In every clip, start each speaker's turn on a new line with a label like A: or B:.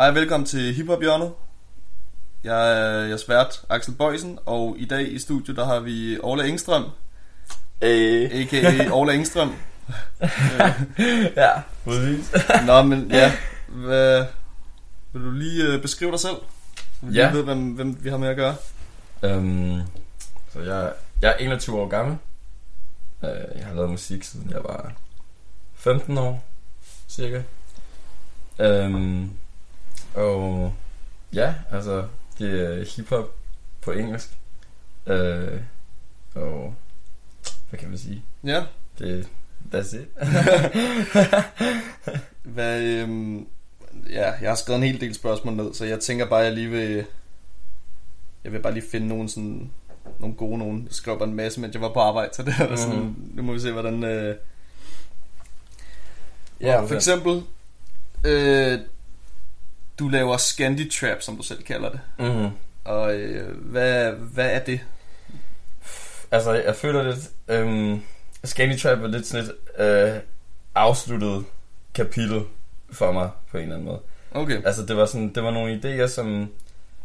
A: Hej og velkommen til Hiphop Hjørnet. Jeg er jeres vært, Axel Bøjsen, og i dag i studiet der har vi Orla Engstrøm,
B: Øh.
A: a.k.a. Orla Engstrøm.
B: ja, præcis.
A: Nå, men ja, hvad, vil du lige øh, beskrive dig selv? Så vi
B: Ja.
A: ved, hvem, hvem vi har med at gøre.
B: øhm, så jeg, jeg er 21 år gammel. Øh, jeg har lavet musik siden jeg var 15 år, cirka. Øhm, og ja, altså, det er hiphop på engelsk. Øh, og hvad kan man sige?
A: Ja,
B: Det, that's it.
A: hvad, øhm, ja, jeg har skrevet en hel del spørgsmål ned, så jeg tænker bare, at jeg lige vil, jeg vil bare lige finde nogle sådan, nogle gode nogen. Jeg skrev bare en masse, mens jeg var på arbejde, så det er sådan,
B: Mhm.
A: nu må vi se, hvordan... Øh... Ja, for eksempel, øh, du laver Scandi Trap, som du selv kalder det.
B: mm-hmm.
A: Og øh, hvad, hvad er det?
B: Altså, jeg føler lidt... Øhm, Scanny Trap er lidt sådan et øh, afsluttet kapitel for mig, på en eller anden måde.
A: Okay,
B: Altså, det var, sådan, det var nogle idéer, som,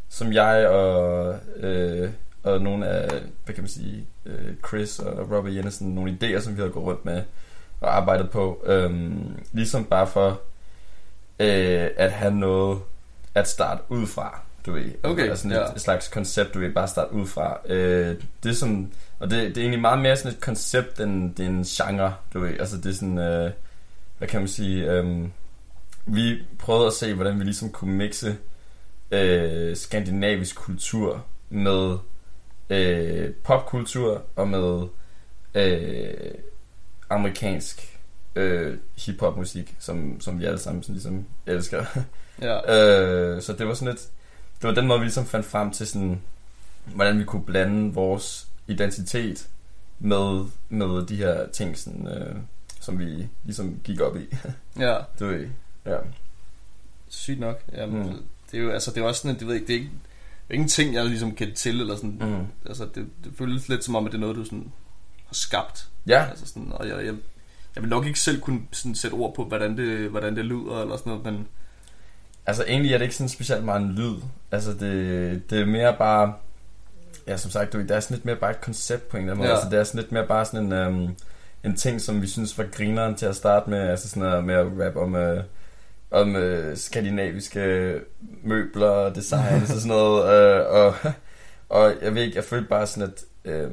B: som jeg og, øh, og nogle af, hvad kan man sige, øh, Chris og Robert Jensen, nogle idéer, som vi havde gået rundt med og arbejdet på. Øhm, ligesom bare for øh, at have noget at starte ud fra, du ved.
A: Okay,
B: altså sådan
A: ja.
B: et, et slags koncept, du ved, bare starte ud fra. Øh, det er sådan, og det, det er egentlig meget mere sådan et koncept, end det er en genre, du ved. Altså det er sådan, øh, hvad kan man sige, øh, vi prøvede at se, hvordan vi ligesom kunne mixe øh, skandinavisk kultur med øh, popkultur og med øh, amerikansk øh, hiphop musik, som, som vi alle sammen sådan ligesom elsker.
A: ja.
B: øh, så det var sådan et, det var den måde, vi ligesom fandt frem til sådan, hvordan vi kunne blande vores identitet med, med de her ting, sådan, øh, som vi ligesom gik op i.
A: ja.
B: Du ved, ja.
A: Sygt nok. Jamen,
B: Mm.
A: Det er jo altså, det er også sådan, det ved ikke, det er ikke, det er ikke en ting, jeg ligesom kan til, eller sådan.
B: Mm.
A: Altså, det, det føles lidt som om, at det er noget, du sådan har skabt.
B: Ja,
A: Altså sådan, og jeg, jeg, jeg vil nok ikke selv kunne sådan sætte ord på, hvordan det, hvordan det lyder, eller sådan noget, men
B: Altså egentlig er det ikke sådan specielt meget en lyd. Altså det, det er mere bare... Ja, som sagt, det er sådan lidt mere bare et koncept på en eller anden måde.
A: Ja.
B: Altså det er sådan lidt mere bare sådan en, øhm, en ting, som vi synes var grineren til at starte med. Altså sådan noget med at rap om, øh, om øh, skandinaviske møbler og design og sådan noget. Øh, og, og jeg ved ikke, jeg følte bare sådan, at, øh,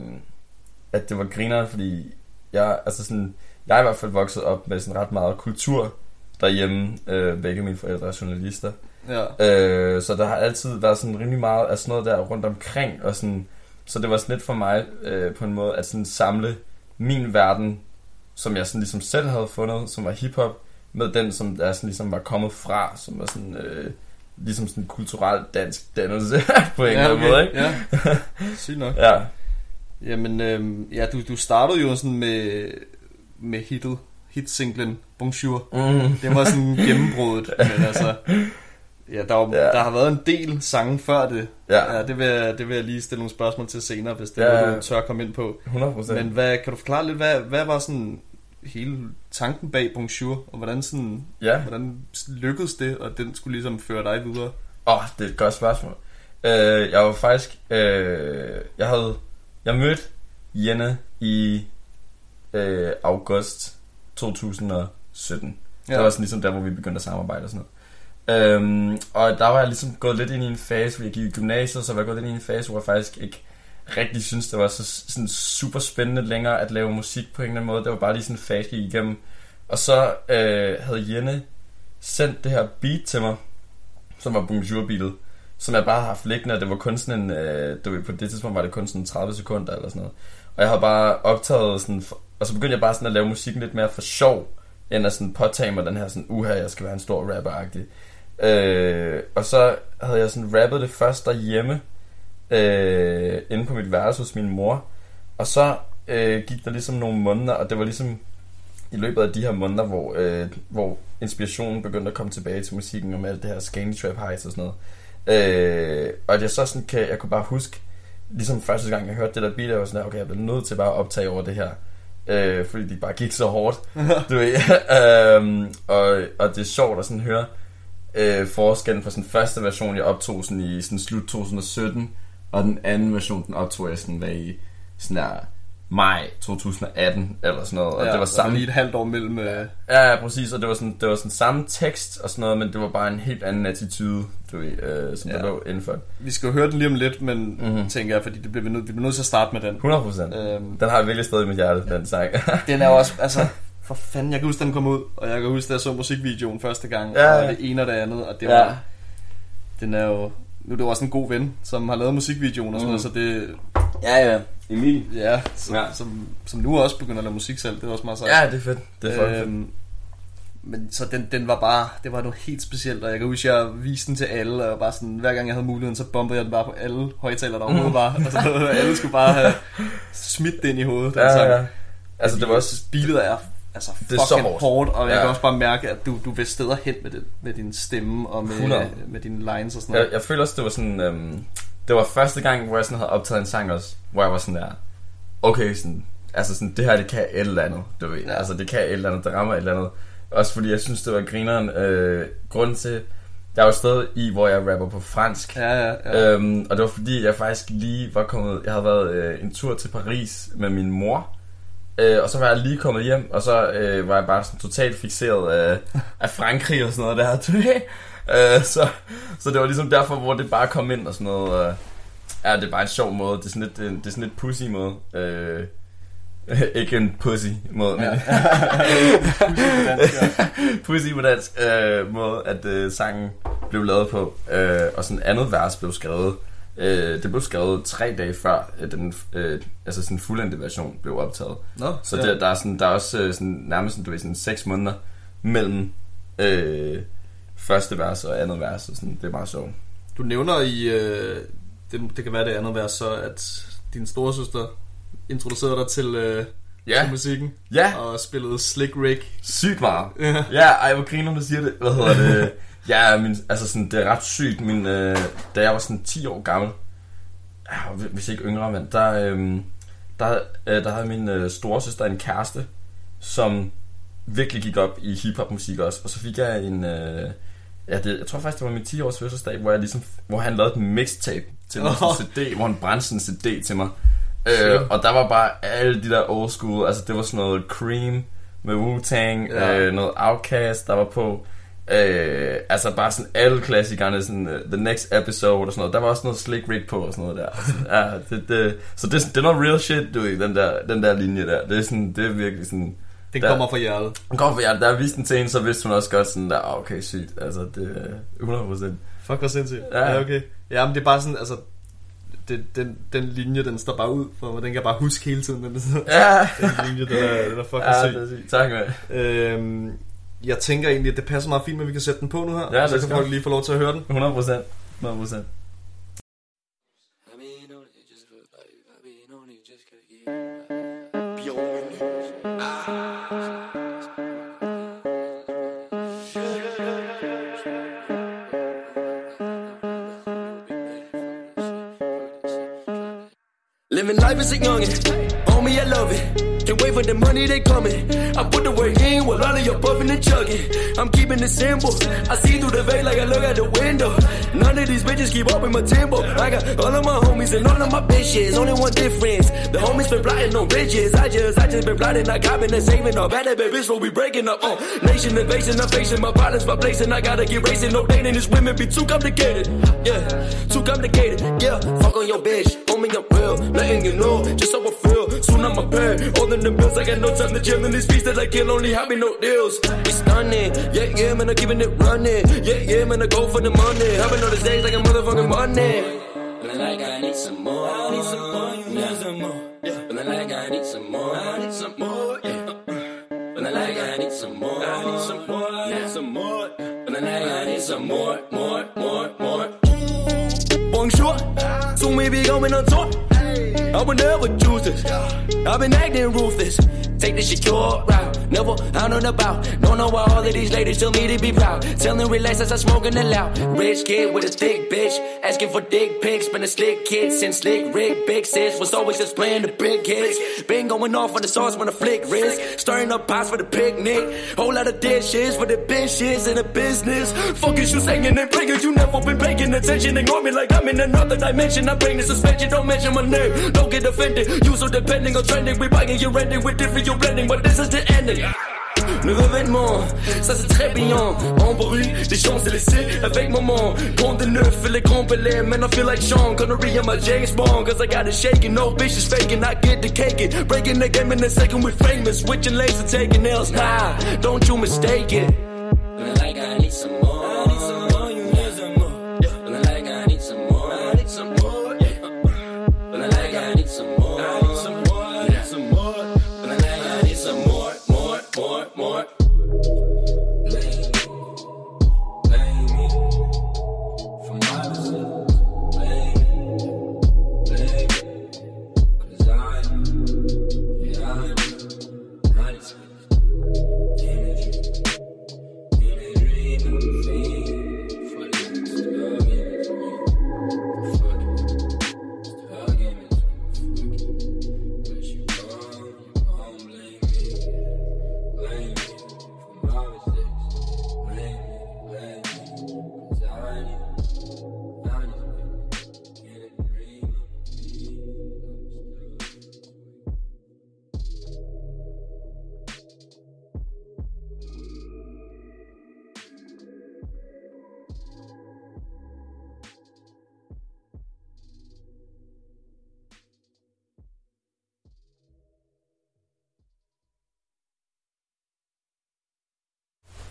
B: at det var grineren, fordi jeg, altså sådan, jeg er i hvert fald vokset op med sådan ret meget kultur derhjemme. Øh, begge mine forældre er journalister.
A: ja.
B: Øh, så der har altid været sådan rimelig meget af sådan noget der rundt omkring. Og sådan, så det var sådan lidt for mig øh, på en måde at sådan samle min verden, som jeg sådan ligesom selv havde fundet, som var hiphop, med den, som der sådan ligesom var kommet fra, som var sådan... Øh, ligesom sådan kulturel dansk dannelse på en eller anden måde, ikke?
A: Ja, sygt nok.
B: Ja.
A: Jamen, øhm, ja, du, du startede jo sådan med, med hittet, hitsinglen Bonjour.
B: Mm.
A: Det var sådan gennembruddet, men altså... Ja, der, var,
B: Ja.
A: der har været en del sange før det.
B: Ja,
A: Ja, det vil, jeg, det vil jeg lige stille nogle spørgsmål til senere, hvis det er
B: Ja,
A: noget,
B: ja.
A: du tør komme ind på.
B: 100 procent.
A: Men hvad, kan du forklare lidt, hvad, hvad var sådan hele tanken bag Bonjour, og hvordan, sådan,
B: Ja.
A: hvordan lykkedes det, og den skulle ligesom føre dig videre?
B: Åh, oh, det er et godt spørgsmål. Øh, jeg var faktisk... Øh, jeg havde... Jeg mødte Jenne i øh, august 2017. Ja. Det var sådan ligesom der, hvor vi begyndte at samarbejde og sådan noget. Øhm, og der var jeg ligesom gået lidt ind i en fase, hvor jeg gik i gymnasiet, så var jeg gået ind i en fase, hvor jeg faktisk ikke rigtig synes, det var så sådan super spændende længere at lave musik på en eller anden måde. Det var bare lige sådan en fase, jeg gik igennem. Og så øh, havde Jenne sendt det her beat til mig, som var Bonjour beatet, som jeg bare har haft liggende, og det var kun sådan en, øh, du ved, på det tidspunkt var det kun sådan 30 sekunder eller sådan noget. Og jeg havde bare optaget sådan, og så begyndte jeg bare sådan at lave musikken lidt mere for sjov, end at sådan påtage mig den her sådan, uha, jeg skal være en stor rapper-agtig. Øh, og så havde jeg sådan rappet det først derhjemme, øh, inde på mit værelse hos min mor. Og så øh, gik der ligesom nogle måneder, og det var ligesom i løbet af de her måneder, hvor, øh, hvor inspirationen begyndte at komme tilbage til musikken, og med alt det her Scanny Trap Heights og sådan noget. Øh, og at jeg så sådan kan, jeg kunne bare huske, ligesom første gang jeg hørte det der beat, jeg var sådan, okay, jeg bliver nødt til bare at optage over det her. Øh, fordi de bare gik så hårdt, du ved. øhm, og, og det er sjovt at sådan høre, øh, forskellen på sådan første version, jeg optog sådan i sådan slut 2017, og den anden version, den optog jeg sådan hvad i sådan der maj 2018 eller sådan noget. Og
A: ja,
B: det var samme
A: lige et halvt år mellem... Øh...
B: Ja, ja, præcis, og det var, sådan, det var sådan samme tekst og sådan noget, men det var bare en helt anden attitude, du ved, øh, som ja. der lå indenfor.
A: Vi skal jo høre den lige om lidt, men mm-hmm. tænker jeg, fordi det bliver vi, nødt, vi bliver nødt til at starte med den.
B: 100 procent. Øhm, den har jeg virkelig stadig i mit hjerte, den sang.
A: den er også, altså, for fanden, jeg kan huske, den kom ud, og jeg kan huske, da jeg så musikvideoen første gang,
B: Ja.
A: og det ene og det andet, og det var,
B: ja.
A: den er jo, nu er det jo også en god ven, som har lavet musikvideoen og sådan
B: Mm.
A: noget, så det,
B: ja, ja. Emil.
A: ja, som,
B: Ja.
A: Som, som nu også begynder at lave musik selv, det er også meget sejt.
B: Ja, det er fedt. Det er fucking fedt.
A: Øhm, men så den, den var bare, det var noget helt specielt, og jeg kan huske, jeg viste den til alle, og bare sådan, hver gang jeg havde muligheden, så bombede jeg den bare på alle højtalere, der overhovedet var. Altså, alle skulle bare have smidt det ind i hovedet, den
B: Ja,
A: sang.
B: ja. Altså, det var også...
A: Beatet er altså
B: Det er så
A: fucking
B: hårdt.
A: hårdt, og jeg
B: Ja.
A: kan også bare mærke, at du, du vil steder hen med, det, med din stemme og med,
B: 100.
A: med dine lines og sådan
B: Jeg,
A: noget.
B: jeg føler også, det var sådan... Øhm, det var første gang, hvor jeg sådan havde optaget en sang også, hvor jeg var sådan der... Okay, sådan... Altså sådan, det her, det kan et eller andet, du ved.
A: Ja.
B: Altså, det kan et eller andet, det rammer et eller andet. Også fordi jeg synes, det var grineren. Øh, grunden til... Jeg er jo stadig i, hvor jeg rapper på fransk.
A: Ja, ja, ja.
B: Øhm, og det var fordi, jeg faktisk lige var kommet... Jeg havde været øh, en tur til Paris med min mor. Øh, og så var jeg lige kommet hjem, og så øh, var jeg bare sådan totalt fixeret af, af Frankrig og sådan noget der. øh, så, så det var ligesom derfor, hvor det bare kom ind og sådan noget. Øh, ja, det er bare en sjov måde. Det er sådan lidt, det er, sådan lidt pussy måde. Øh, ikke en pussy måde, men pussy på dansk øh, måde, at øh, sangen blev lavet på. Øh, og sådan andet vers blev skrevet. Øh, det blev skrevet tre dage før øh, den øh, altså sådan fuldendte version blev optaget.
A: Nå,
B: Så
A: ja.
B: der, der, er sådan, der er også øh, sådan, nærmest sådan, du ved, sådan seks måneder mellem øh, første vers og andet vers. Og sådan, det er meget sjovt.
A: Du nævner i, øh, det, det kan være det andet vers, så at din storesøster introducerede dig til, øh,
B: Ja.
A: til musikken,
B: Ja,
A: og spillede Slick Rick.
B: sygt meget.
A: Ja.
B: Ja, ej, hvor griner du siger det. Hvad hedder det? Ja, min, altså sådan, det er ret sygt. Min, øh, da jeg var sådan 10 år gammel, ja, hvis ikke yngre, men der, øh, der, øh, der havde min øh, storesøster en kæreste, som virkelig gik op i hiphop musik også. Og så fik jeg en... Øh, ja, det, jeg tror faktisk, det var min 10 års fødselsdag, hvor, jeg ligesom, hvor han lavede et mixtape til mig, oh. CD, hvor han brændte en CD til mig. Øh, og der var bare alle de der old school, altså det var sådan noget Cream med Wu-Tang,
A: Ja.
B: øh, noget Outkast, der var på. Øh, altså bare sådan alle klassikerne, sådan uh, The Next Episode og sådan noget. Der var også noget Slick Rick på og sådan noget der. ja, det, det, så det, det er noget real shit, du den der, den der linje der. Det er, sådan, det er virkelig sådan...
A: Den
B: Der-
A: kommer fra hjertet.
B: Hun kom for jer, da jeg viste den til hende, så vidste hun også godt sådan der, "Ah, okay, sygt. Altså, det er 100%.
A: Fuck, hvor sindssygt.
B: Ja.
A: Ja, okay. Ja, men det er bare sådan, altså, det, den, den linje, den står bare ud for mig. Den kan jeg bare huske hele tiden. Den,
B: Ja,
A: den linje, den er, den er fucking
B: ja
A: syg.
B: det er sygt. Tak, med.
A: Øhm, jeg tænker egentlig, at det passer meget fint, at vi kan sætte den på nu her.
B: Ja,
A: så kan folk lige få lov til at høre den.
B: 100%. 100%.
C: I Living life as a youngin', homie, I love it. Can't wait for the money they coming. I put the work in while all of you puffing and chugging. I'm keeping it simple. I see through the veil like I look out the window. None of these bitches keep up with my tempo. I got all of my homies and all of my bitches. Only one difference. The homies been plotting on bridges. I just, I just been plotting, I copping and saving up. Bad bad bitch, so we breaking up. Uh, nation invasion, I'm facing my problems, my placing. I gotta get racing. No dating, these women be too complicated. Yeah, too complicated. Yeah, fuck on your bitch. Homie, I'm real. Letting you know just how I feel. Soon I'm a pair. All in the bills, I got no time to chill in these beats that I kill. Only having no deals. We stunning. Yeah, yeah, man, I'm keeping it running. Yeah, yeah, man, I go for the money. Having all these days like a motherfucking money. Feeling like I need some more. I need some more. You need some more. Yeah. Feeling like I need some more. I need some more. Yeah. Feeling like I need some more. I need some more. I need some more. Feeling like I need some more, more, more, more. Bonjour. Soon we be going on tour. I would never choose this. I've been acting ruthless. Take the secure route. Never out and about. Don't know why all of these ladies tell me to be proud. Telling relax as I smoking it loud. Rich kid with a thick bitch. Asking for dick pics. Been a slick kid since slick Rick. Big sis was always just playing the big hits. Been going off on the sauce when I flick wrist. Stirring up pots for the picnic. Whole lot of dishes for the bitches in the business. Fuck is you saying and bringing? You never been paying attention. Ignore me like I'm in another dimension. I bring the suspension. Don't mention my name. Don't get offended. You so depending on trending. We buying you ending with different you blending. But this is the ending. Nouveau vêtement, ça c'est très brillant. En bruit, des chances laissées avec maman. Pont de neuf les grands pelés. Man, I feel like Sean Connery on my James Bond. Cause I got it shaking, no bitch is faking. I get the cake it. Breaking the game in a second, we famous. Switching lanes and taking L's. Nah, don't you mistake it.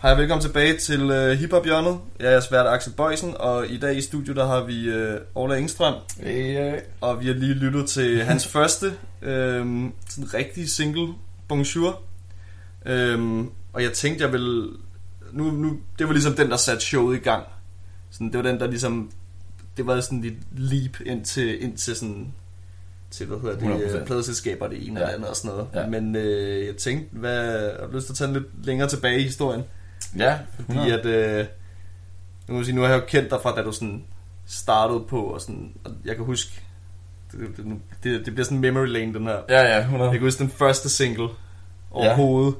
A: Hej og velkommen tilbage til uh, Hip Hop Hjørnet. Jeg er jeres vært Axel Bøjsen, og i dag i studiet der har vi uh, Orla Engstrøm,
B: Yeah.
A: og vi har lige lyttet til hans første øhm, sådan rigtig single, Bonjour. Øhm, og jeg tænkte, jeg ville... Nu, nu, det var ligesom den, der satte showet i gang. Sådan, det var den, der ligesom... Det var sådan et leap ind til, ind til sådan til, hvad hedder det,
B: 100%.
A: øh, pladeselskaber, det ene
B: Ja.
A: det andet og sådan noget.
B: Ja.
A: Men øh, jeg tænkte, hvad, har du lyst til at tage den lidt længere tilbage i historien?
B: Ja,
A: Fordi at, øh, nu, må sige, nu har jeg jo kendt dig fra, da du sådan startede på, og, sådan, og jeg kan huske, det, det, det, det bliver sådan memory lane, den her.
B: Ja, ja, 100.
A: Jeg kan huske den første single overhovedet.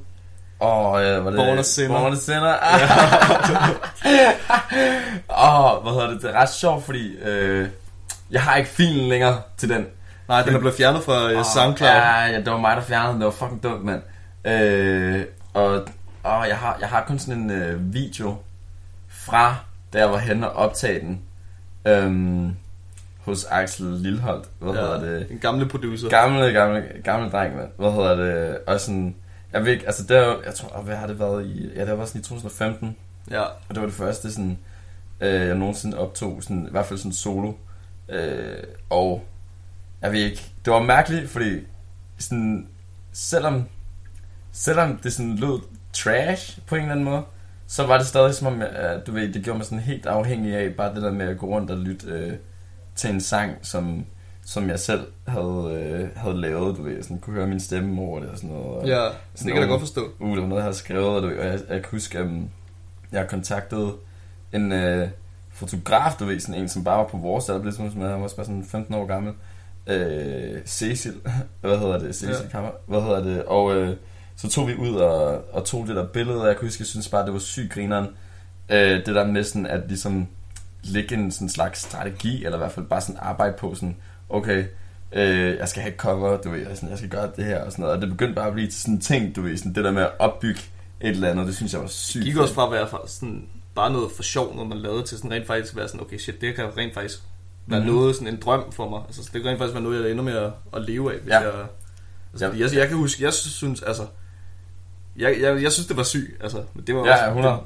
B: Åh, oh, ja, var det...
A: Born a Sinner.
B: Born a Sinner. Åh, oh, hvad hedder det? Det er ret sjovt, fordi øh, jeg har ikke filen længere til den.
A: Nej, den er blevet fjernet fra
B: Åh,
A: SoundCloud.
B: Ja, ja, det var mig, der fjernede den. Det var fucking dumt, mand. Øh, og og jeg, har, jeg har kun sådan en øh, video fra, da jeg var henne og optage den. Øhm, hos Axel Lilholdt. Hvad hedder det?
A: En gamle producer.
B: Gamle, gamle, gamle dreng, mand. Hvad hedder det? Og sådan, jeg ved ikke, altså det er jo, jeg tror, hvad har det været i, ja, det var sådan i 2015,
A: ja.
B: og det var det første sådan, øh, jeg nogensinde optog, sådan, i hvert fald sådan solo. Øh, og jeg ved ikke, det var mærkeligt, fordi sådan, selvom, selvom det sådan lød trash på en eller anden måde, så var det stadig som om, at, du ved, det gjorde mig sådan helt afhængig af bare det der med at gå rundt og lytte øh, til en sang, som, som jeg selv havde, øh, havde lavet, du ved, sådan kunne høre min stemme over det og sådan noget. Og,
A: Ja,
B: sådan
A: det kan jeg godt forstå.
B: Uh, det var noget, jeg havde skrevet, og, du, ved, og jeg, jeg kan huske, at jeg kontaktede en øh, fotograf, du ved, sådan en, som bare var på vores alder, ligesom som han var også bare sådan 15 år gammel. Øh, Cecil, hvad hedder det? Cecil
A: ja.
B: Kammer, hvad hedder det? Og øh, så tog vi ud og, og tog det der billede, og jeg kan huske, jeg synes bare, det var sygt grineren. Øh, det der med sådan, at ligesom lægge en sådan slags strategi, eller i hvert fald bare sådan arbejde på sådan, okay, øh, jeg skal have cover, du ved, sådan, jeg skal gøre det her og sådan noget. Og det begyndte bare at blive sådan en ting, du ved, sådan det der med at opbygge et eller andet, det synes jeg var sygt
A: Det gik også fra at være for sådan, bare noget for sjov, når man lavede til sådan rent faktisk være sådan, okay shit, det kan rent faktisk være
B: Mhm.
A: noget, sådan en drøm for mig. Altså, det kan rent faktisk være noget, jeg ender med at, at leve af, hvis
B: Ja.
A: jeg... Altså,
B: Ja.
A: jeg, jeg kan huske, jeg synes, altså... Jeg, jeg, jeg synes, det var sygt, altså. Det var
B: Ja,
A: også,
B: 100.
A: Det,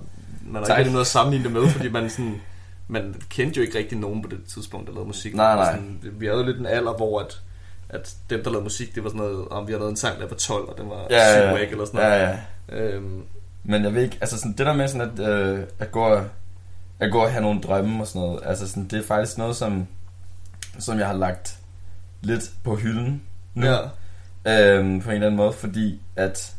A: man har
B: Tak.
A: ikke rigtig noget at sammenligne det med, fordi man sådan... Man kendte jo ikke rigtig nogen på det tidspunkt, der lavede musik.
B: Nej, nej.
A: Sådan, vi havde jo lidt en alder, hvor at, at dem, der lavede musik, det var sådan noget, om vi havde lavet en sang, der var 12, og den var
B: Ja,
A: sygt
B: ja,
A: wack eller sådan noget.
B: ja, ja.
A: Øhm,
B: Men jeg ved ikke, altså sådan, det der med sådan at, øh, at, gå og, at gå og have nogle drømme og sådan noget, altså sådan, det er faktisk noget, som, som jeg har lagt lidt på hylden nu.
A: ja.
B: Øhm, på en eller anden måde, fordi at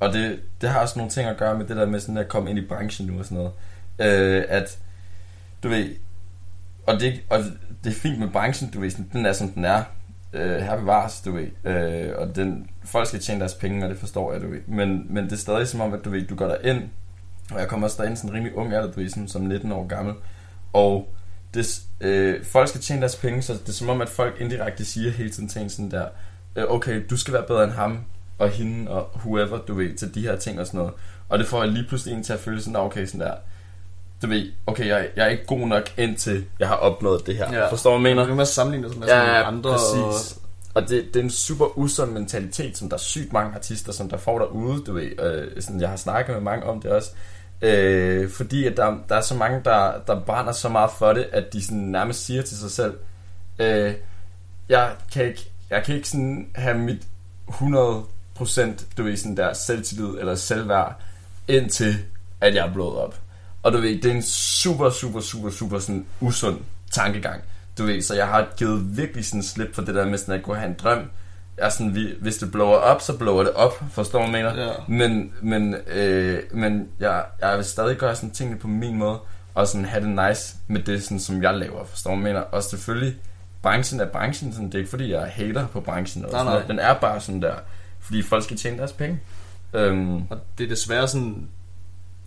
B: og det, det har også nogle ting at gøre med det der med sådan at komme ind i branchen nu og sådan noget. Øh, at, du ved, og det, og det er fint med branchen, du ved, sådan, den er som den er. Øh, her bevares, du ved. Øh, og den, folk skal tjene deres penge, og det forstår jeg, du ved. Men, men det er stadig som om, at du ved, du går der ind, og jeg kommer også derind sådan rimelig ung alder, du ved, sådan, som 19 år gammel. Og det, øh, folk skal tjene deres penge, så det er som om, at folk indirekte siger hele tiden til en sådan der, øh, okay, du skal være bedre end ham, og hende, og whoever, du ved, til de her ting og sådan noget. Og det får jeg lige pludselig en til at føle sådan, okay, sådan der, du ved, okay, jeg, jeg er ikke god nok indtil jeg har opnået det her. Ja. Forstår du, hvad jeg mener?
A: Du kan sammenligne sig med
B: Ja,
A: andre.
B: præcis. Og det, det er en super usund mentalitet, som der er sygt mange artister, som der får derude, du ved. Øh, sådan, jeg har snakket med mange om det også. Øh, fordi at der, der er så mange, der, der brænder så meget for det, at de sådan nærmest siger til sig selv, øh, jeg kan ikke, jeg kan ikke sådan have mit 100% du ved, sådan der selvtillid eller selvværd, indtil at jeg er blået op. Og du ved, det er en super, super, super, super sådan usund tankegang. Du ved, så jeg har givet virkelig sådan slip for det der med sådan at kunne have en drøm. Jeg er sådan, vi, hvis det blower op, så blower det op, forstår jeg mener?
A: Ja.
B: Men, men, øh, men jeg, jeg vil stadig gøre sådan tingene på min måde, og sådan have det nice med det, sådan, som jeg laver, forstår jeg mener? Og selvfølgelig, branchen er branchen, sådan, det er ikke fordi, jeg er hater på branchen, og
A: Nej,
B: sådan
A: nej.
B: den er bare sådan der, fordi folk skal tjene deres penge. Øhm,
A: Og det er desværre sådan,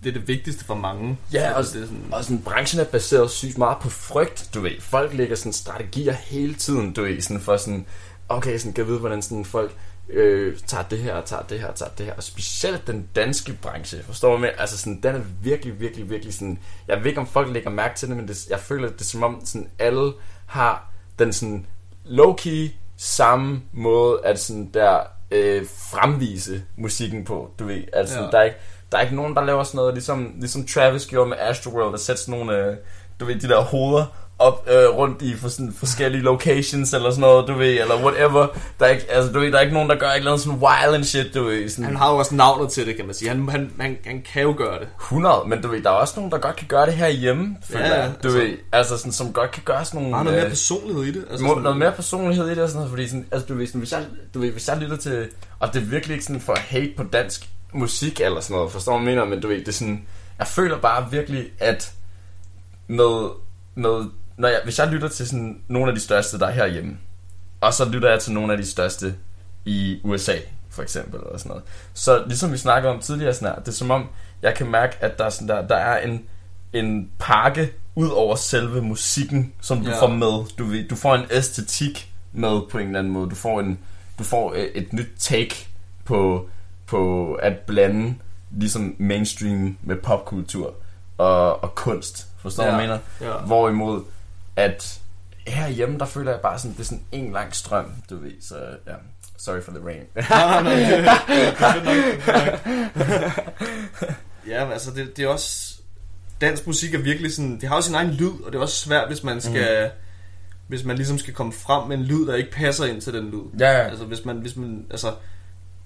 A: det er det vigtigste for mange.
B: Ja, og,
A: det er sådan,
B: og sådan, branchen er baseret sygt meget på frygt, du ved. Folk lægger sådan strategier hele tiden, du ved, sådan for sådan, okay, sådan, kan jeg vide, hvordan sådan folk øh, tager det her, og tager det her, og tager det her. Og specielt den danske branche, forstår du med? Altså sådan, den er virkelig, virkelig, virkelig sådan, jeg ved ikke, om folk lægger mærke til det, men det, jeg føler, det er som om sådan, alle har den sådan low-key samme måde at sådan der øh, fremvise musikken på, du ved. Altså,
A: Ja.
B: der, er ikke, der er ikke nogen, der laver sådan noget, ligesom, ligesom Travis gjorde med Astroworld, der sætter sådan nogle, øh, du ved, de der hoveder op øh, rundt i for sådan forskellige locations eller sådan noget, du ved, eller whatever. Der er ikke, altså, du ved, der er ikke nogen, der gør et eller andet sådan wild and shit, du ved, sådan
A: han har jo også navnet til det, kan man sige. Han, han, han, han kan jo gøre det.
B: 100, men du ved, der er også nogen, der godt kan gøre det her hjemme, føler
A: Ja,
B: jeg. Du
A: altså-
B: ved, altså sådan, som godt kan gøre sådan nogle...
A: Bare noget mere
B: øh,
A: personlighed i det. Altså,
B: må,
A: sådan,
B: noget mere personlighed i det og sådan noget, fordi sådan, altså, du ved, sådan, hvis, jeg, du ved, hvis jeg lytter til, og det er virkelig ikke sådan for at hate på dansk musik eller sådan noget, forstår du, mener, men du ved, det er sådan, jeg føler bare virkelig, at med, med når jeg, hvis jeg lytter til sådan nogle af de største, der er herhjemme, og så lytter jeg til nogle af de største i USA, for eksempel, eller sådan noget. Så ligesom vi snakkede om tidligere, sådan her, det er som om, jeg kan mærke, at der er, sådan der, der er en, en pakke ud over selve musikken, som du
A: Ja.
B: får med. Du, du får en æstetik med på en eller anden måde. Du får, en, du får øh, et nyt take på, på at blande ligesom mainstream med popkultur og, og kunst. Forstår du,
A: Ja.
B: hvad jeg mener?
A: Ja.
B: Hvorimod, at herhjemme, der føler jeg bare sådan, det er sådan en lang strøm, du ved. Så ja, sorry for the rain.
A: Ja, men altså, det, det er også... Dansk musik er virkelig sådan... Det har også sin egen lyd, og det er også svært, hvis man skal... Mm. Hvis man ligesom skal komme frem med en lyd, der ikke passer ind til den lyd.
B: Ja, ja.
A: Altså, hvis man... Hvis man altså,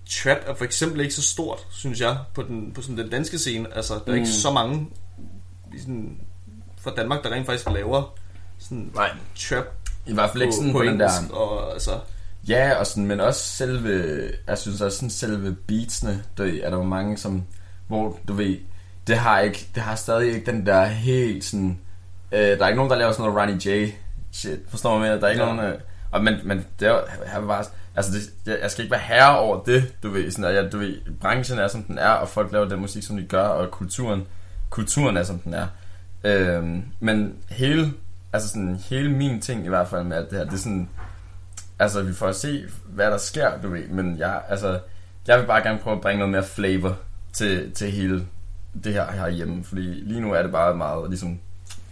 A: trap er for eksempel ikke så stort, synes jeg, på den, på sådan den danske scene. Altså, der er mm. ikke så mange sådan, fra Danmark, der rent faktisk laver sådan
B: Nej,
A: trap
B: i hvert fald ikke sådan
A: på,
B: på, den der...
A: og altså...
B: Ja, og sådan, men også selve, jeg synes også sådan selve beatsene, ved, er der jo mange som, hvor du ved, det har ikke, det har stadig ikke den der helt sådan, øh, der er ikke nogen, der laver sådan noget Ronnie J shit, forstår mener? Der er ikke
A: Ja.
B: nogen, øh, og men, men det er bare, altså det, jeg, jeg skal ikke være herre over det, du ved, sådan, jeg, du ved, branchen er som den er, og folk laver den musik, som de gør, og kulturen, kulturen er som den er. Øhm, men hele, altså sådan, hele min ting i hvert fald med alt det her, det er sådan, altså vi får at se, hvad der sker, du ved, men jeg, altså, jeg vil bare gerne prøve at bringe noget mere flavor til, til hele det her herhjemme, fordi lige nu er det bare meget ligesom,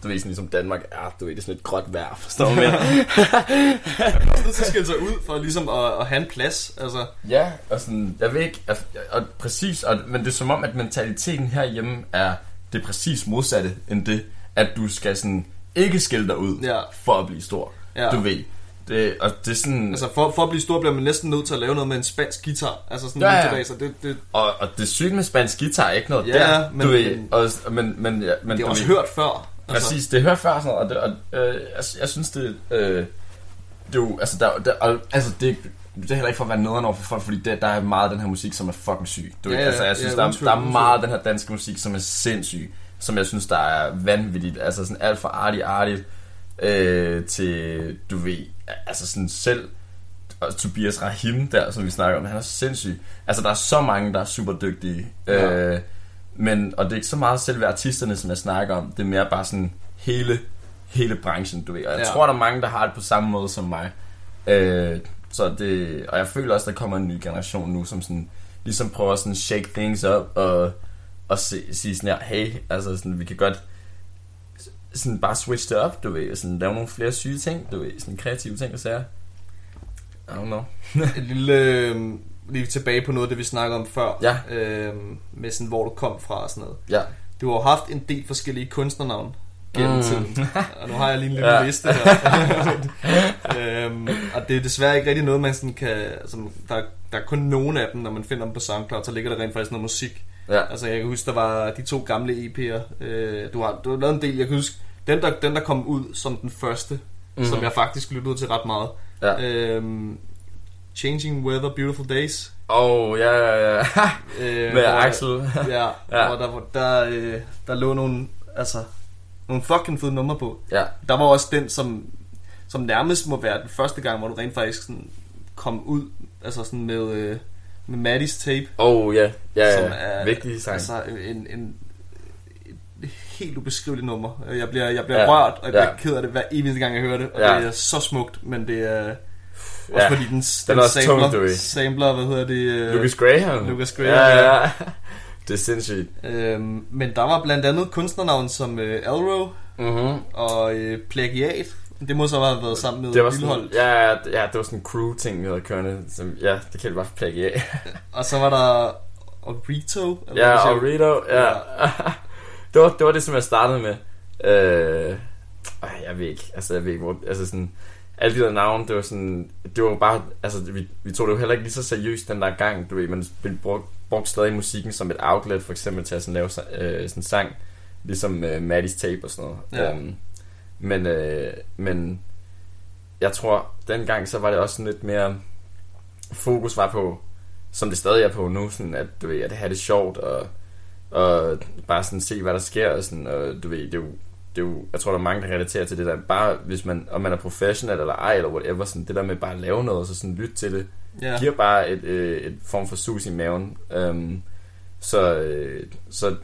B: du ved, sådan ligesom Danmark er, du ved, det er sådan et gråt vejr, forstår du, mener?
A: Man at skille sig ud for ligesom at, at have en plads. Altså,
B: Ja, og sådan, jeg ved ikke, altså, og præcis, og, men det er som om, at mentaliteten herhjemme er det præcis modsatte end det, at du skal sådan ikke dig ud
A: Ja.
B: for at blive stor.
A: Ja.
B: Du ved, det, og det er sådan,
A: altså for, for at blive stor, bliver man næsten nødt til at lave noget med en spansk guitar. Altså sådan
B: Ja,
A: ja. Tilbage, så det, det,
B: og, og det syge med spansk guitar er ikke noget
A: Ja,
B: der,
A: men-
B: du ved, og, men, men, ja, men
A: det er også
B: ved,
A: hørt før. Altså,
B: Præcis, det hører før sådan noget, og, det, og øh, jeg, jeg synes det, øh, det er jo, altså, der, der, og, altså det, det er heller ikke for at være nederen over for folk, fordi det, der er meget af den her musik, som er fucking syg. Du
A: Ja,
B: ved,
A: ja,
B: altså, jeg synes,
A: ja,
B: der, er, der er meget af den her danske musik, som er sindssyg, som jeg synes, der er vanvittigt. Altså sådan alt fra artigt, artigt, øh, til, du ved, altså sådan selv og Tobias Rahim der, som vi snakker om, han er sindssyg. Altså, der er så mange, der er super dygtige.
A: Ja.
B: Øh, men, og det er ikke så meget selve artisterne, som jeg snakker om. Det er mere bare sådan hele, hele branchen, du ved. Og jeg
A: Ja.
B: ja. tror, der er mange, der har det på samme måde som mig. Øh, så det, og jeg føler også, der kommer en ny generation nu, som sådan, ligesom prøver sådan shake things up og, og se, sige sådan her, hey, altså sådan, vi kan godt sådan bare switch det op, du ved, sådan lave nogle flere syge ting, du ved, sådan kreative ting og sager. I don't know.
A: Et lille... Øh, lige tilbage på noget af det, vi snakkede om før.
B: Ja.
A: Øh, med sådan, hvor du kom fra og sådan noget.
B: Ja.
A: Du har haft en del forskellige kunstnernavne gennem
B: Mm.
A: tiden. Og nu har jeg lige en lille
B: Ja.
A: liste her. øhm, og det er desværre ikke rigtig noget, man sådan kan... Altså, der, der er kun nogle af dem, når man finder dem på SoundCloud, så ligger der rent faktisk noget musik.
B: Ja.
A: Altså, jeg kan huske, der var de to gamle EP'er. Øh, du, har, du har lavet en del, jeg kan huske... Den der, den, der kom ud som den første, mm-hmm. som jeg faktisk lyttede til ret meget.
B: Ja.
A: Øhm, Changing Weather, Beautiful Days.
B: Oh, ja, ja, ja.
A: Øh,
B: Med Axel.
A: Ja,
B: Ja.
A: hvor der, der, øh, der lå nogle, altså, nogle fucking fede numre på.
B: ja.
A: Der var også den, som, som nærmest må være den første gang, hvor du rent faktisk sådan kom ud, altså sådan med, øh, med Maddys tape.
B: Oh, ja. Ja,
A: som
B: ja.
A: er
B: Vigtig sang.
A: Altså en, en, et helt ubeskriveligt nummer. Jeg bliver, jeg bliver
B: Ja,
A: rørt, og jeg bliver
B: ja.
A: ked af det hver eneste gang, jeg hører det. Og
B: Ja.
A: det er så smukt, men det er også
B: Ja.
A: fordi den,
B: Den er også tung,
A: sampler, sampler, hvad hedder det? øh,
B: Lucas Graham.
A: Lucas Graham,
B: Ja,
A: ja.
B: Det er sindssygt.
A: Øhm, men der var blandt andet kunstnernavn som øh, Alro
B: Mm-hmm.
A: og øh, Plagiat. Det må så have været sammen med
B: Det var sådan,
A: Lillehold.
B: ja, ja, det var sådan en crew-ting, vi havde kørende. Som, ja, det kan bare plagiat.
A: Og så var der Orito. eller
B: Ja,
A: hvad
B: og
A: man siger.
B: Rito, ja. det, var, det var det, som jeg startede med. Øh, jeg ved ikke, altså jeg ved ikke, hvor, altså sådan, alle de der navne, det var sådan, det var bare, altså vi, vi tog det jo heller ikke lige så seriøst den der gang, du ved, man ville brugt, brugt stadig musikken som et outlet, for eksempel til at sådan lave øh, sådan en sang, ligesom øh, Maddys tape og sådan noget.
A: Ja.
B: Øhm, men, øh, men jeg tror, dengang så var det også sådan lidt mere, fokus var på, som det stadig er på nu, sådan at, du ved, at have det sjovt, og, og bare sådan se, hvad der sker, og, sådan, og du ved, det er jo, det er jo, jeg tror, der er mange, der relaterer til det der, bare hvis man, om man er professionel eller ej, eller whatever, sådan, det der med bare at lave noget, og så sådan lytte til det,
A: ja.
B: giver bare et, øh, et form for sus i maven. Um, så, øh, så